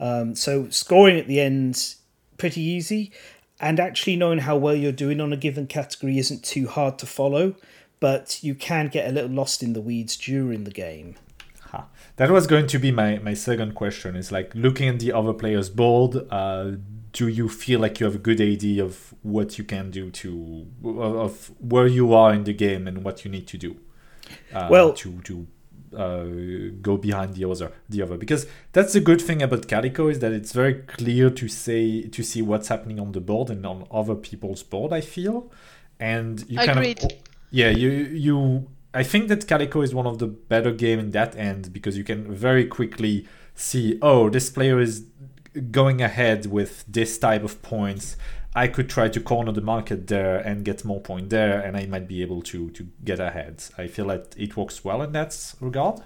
Um, so scoring at the end pretty easy, and actually knowing how well you're doing on a given category isn't too hard to follow. But you can get a little lost in the weeds during the game. That was going to be my, my second question. Is like looking at the other players' board. Uh, do you feel like you have a good idea of what you can do to of where you are in the game and what you need to do? Uh, well, to to uh, go behind the other the other because that's the good thing about Calico is that it's very clear to say to see what's happening on the board and on other people's board. I feel, and you Agreed. kind of yeah you you I think that Calico is one of the better game in that end because you can very quickly see, oh, this player is going ahead with this type of points. I could try to corner the market there and get more point there, and I might be able to to get ahead. I feel like it works well in that regard.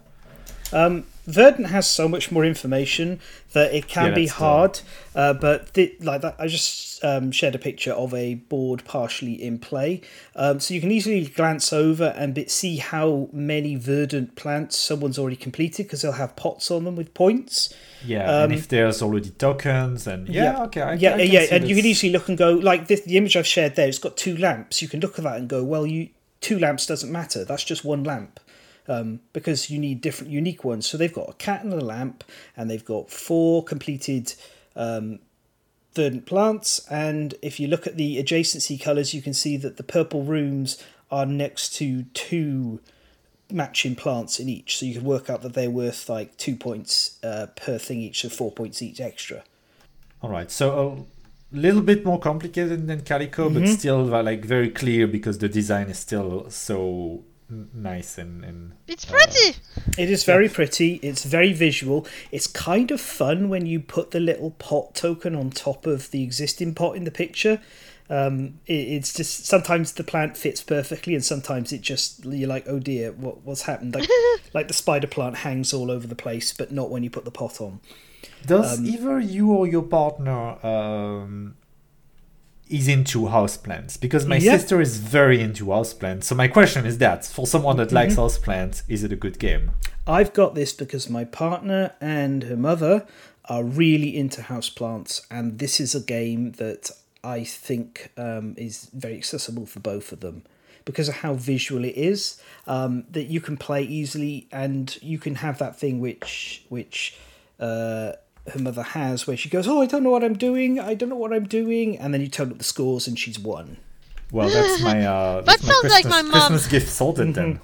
Um, Verdant has so much more information that it can yeah, be hard, uh, but th- like that, I just um, shared a picture of a board partially in play, um, so you can easily glance over and bit, see how many Verdant plants someone's already completed because they'll have pots on them with points. Yeah, and um, if there's already tokens, and yeah, yeah okay, I, yeah, I yeah, and this. you can easily look and go like this. The image I've shared there, it's got two lamps. You can look at that and go, well, you two lamps doesn't matter. That's just one lamp um, because you need different unique ones. So they've got a cat and a lamp, and they've got four completed um, verdant plants. And if you look at the adjacency colours, you can see that the purple rooms are next to two matching plants in each. So you can work out that they're worth like two points uh, per thing each, so four points each extra. All right. So a little bit more complicated than Calico, mm-hmm. but still like very clear because the design is still so nice and, and It's pretty. It is very pretty. It's very visual. It's kind of fun when you put the little pot token on top of the existing pot in the picture. Um, it, it's just sometimes the plant fits perfectly, and sometimes it just you're like, oh dear, what what's happened? Like, like the spider plant hangs all over the place, but not when you put the pot on. Does Um, either you or your partner um, is into houseplants? Because my Yeah. sister is very into houseplants. So my question is that for someone that likes Mm-hmm. houseplants, is it a good game? I've got this because my partner and her mother are really into houseplants, and this is a game that I think um, is very accessible for both of them because of how visual it is. Um, that you can play easily, and you can have that thing which which uh, her mother has, where she goes, "Oh, I don't know what I'm doing. I don't know what I'm doing," and then you turn up the scores, and she's won. Well, that's my uh, that's my sounds like my mom. Christmas gift sorted then.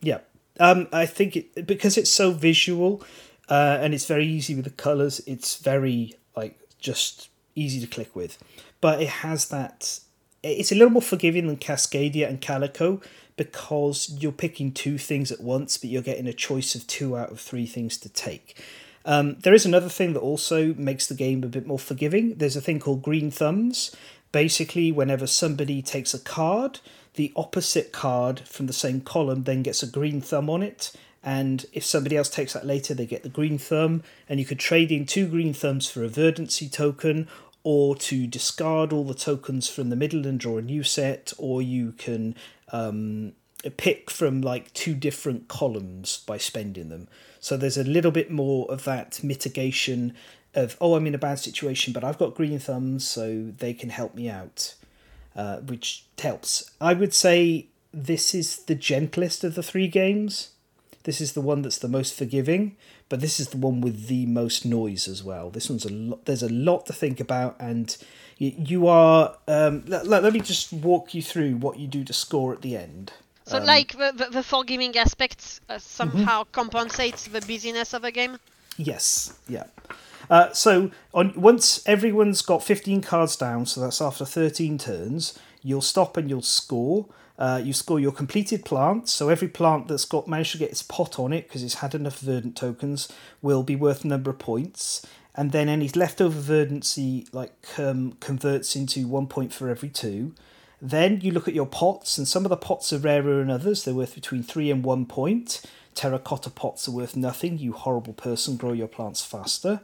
Yeah, um, I think it because it's so visual, uh, and it's very easy with the colors. It's very like just easy to click with, but it has that. It's a little more forgiving than Cascadia and Calico because you're picking two things at once, but you're getting a choice of two out of three things to take. Um, there is another thing that also makes the game a bit more forgiving. There's a thing called green thumbs. Basically, whenever somebody takes a card, the opposite card from the same column then gets a green thumb on it. And if somebody else takes that later, they get the green thumb. And you could trade in two green thumbs for a verdancy token, or to discard all the tokens from the middle and draw a new set, or you can um, pick from like two different columns by spending them. So there's a little bit more of that mitigation of oh I'm in a bad situation, but I've got green thumbs, so they can help me out, uh, which helps. I would say this is the gentlest of the three games. This is the one that's the most forgiving, but this is the one with the most noise as well. This one's a lot. There's a lot to think about, and you, you are. Um, let, let, let me just walk you through what you do to score at the end. So, like the, the, the forgiving aspect uh, somehow compensates the busyness of a game. Yes, yeah. Uh, so on once everyone's got 15 cards down, so that's after 13 turns, you'll stop and you'll score. Uh, you score your completed plants, so every plant that's got managed to get its pot on it because it's had enough verdant tokens will be worth a number of points, and then any leftover verdancy like um, converts into one point for every two. Then you look at your pots, and some of the pots are rarer than others. They're worth between three and one point. Terracotta pots are worth nothing. You horrible person, grow your plants faster.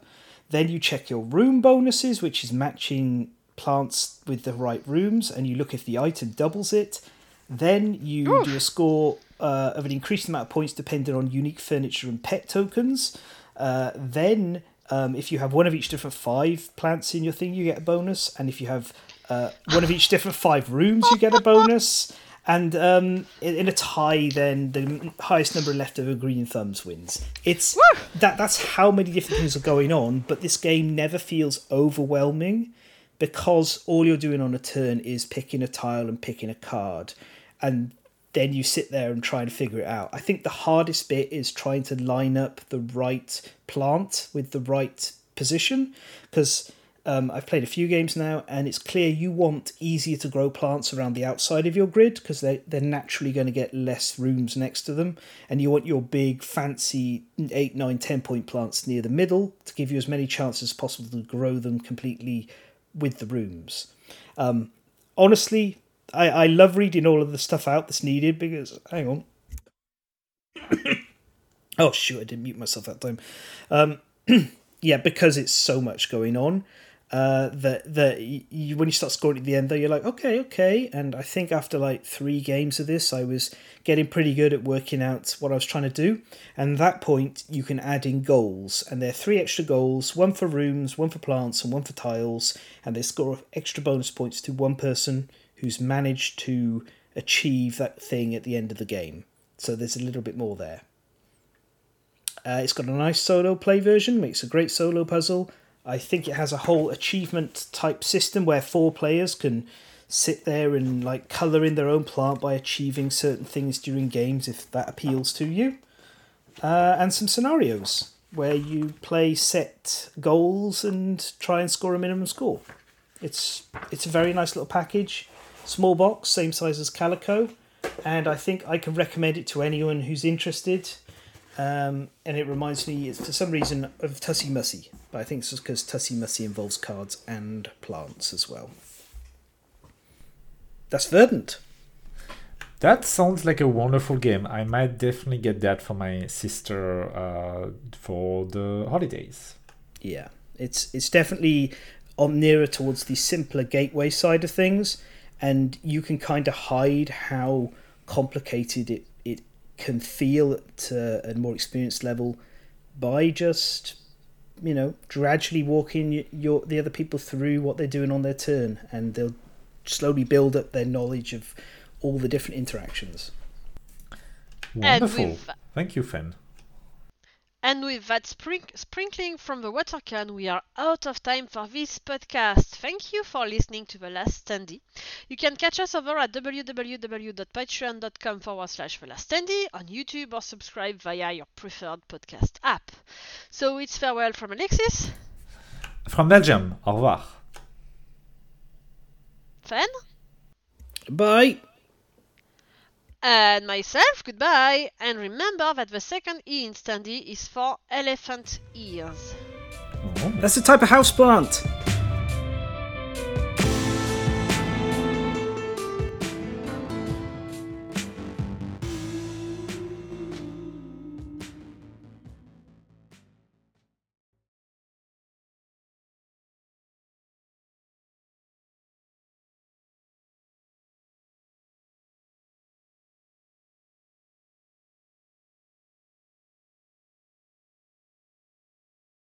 Then you check your room bonuses, which is matching plants with the right rooms, and you look if the item doubles it. Then you do a score uh, of an increased amount of points depending on unique furniture and pet tokens. Uh, then, um, if you have one of each different five plants in your thing, you get a bonus, and if you have uh, one of each different five rooms, you get a bonus. And um, in, in a tie, then the highest number of leftover green thumbs wins. It's that that's how many different things are going on, but this game never feels overwhelming because all you're doing on a turn is picking a tile and picking a card, and then you sit there and try and figure it out. I think the hardest bit is trying to line up the right plant with the right position because um, I've played a few games now, and it's clear you want easier to grow plants around the outside of your grid because they, they're naturally going to get less rooms next to them, and you want your big, fancy 8, 9, 10 point plants near the middle to give you as many chances as possible to grow them completely with the rooms. Um, honestly, I, I love reading all of the stuff out that's needed because, hang on. oh, shoot, I didn't mute myself that time. Um, yeah, because it's so much going on. Uh, that that you, when you start scoring at the end, though, you're like, okay, okay. And I think after like three games of this, I was getting pretty good at working out what I was trying to do. And at that point, you can add in goals, and there are three extra goals: one for rooms, one for plants, and one for tiles. And they score extra bonus points to one person who's managed to achieve that thing at the end of the game. So there's a little bit more there. Uh, it's got a nice solo play version, makes a great solo puzzle. I think it has a whole achievement type system where four players can sit there and like color in their own plant by achieving certain things during games if that appeals to you. Uh, and some scenarios where you play set goals and try and score a minimum score. It's it's a very nice little package, small box, same size as Calico, and I think I can recommend it to anyone who's interested. Um, and it reminds me, for some reason, of Tussie Mussie, but I think it's just because Tussie Mussie involves cards and plants as well. That's Verdant. That sounds like a wonderful game. I might definitely get that for my sister uh, for the holidays. Yeah, it's it's definitely on nearer towards the simpler gateway side of things, and you can kind of hide how complicated it it can feel to a more experienced level by just you know gradually walking your the other people through what they're doing on their turn, and they'll slowly build up their knowledge of all the different interactions. Wonderful. Thank you, Fen. And with that sprink- sprinkling from the water can, we are out of time for this podcast. Thank you for listening to The Last Standee. You can catch us over at www.patreon.com forward slash The Last Standee on YouTube or subscribe via your preferred podcast app. So it's farewell from Alexis, From Belgium, au revoir. Fen, Bye. And myself. Goodbye. And remember that the second E in Standee is for elephant ears. Oh. That's a type of houseplant.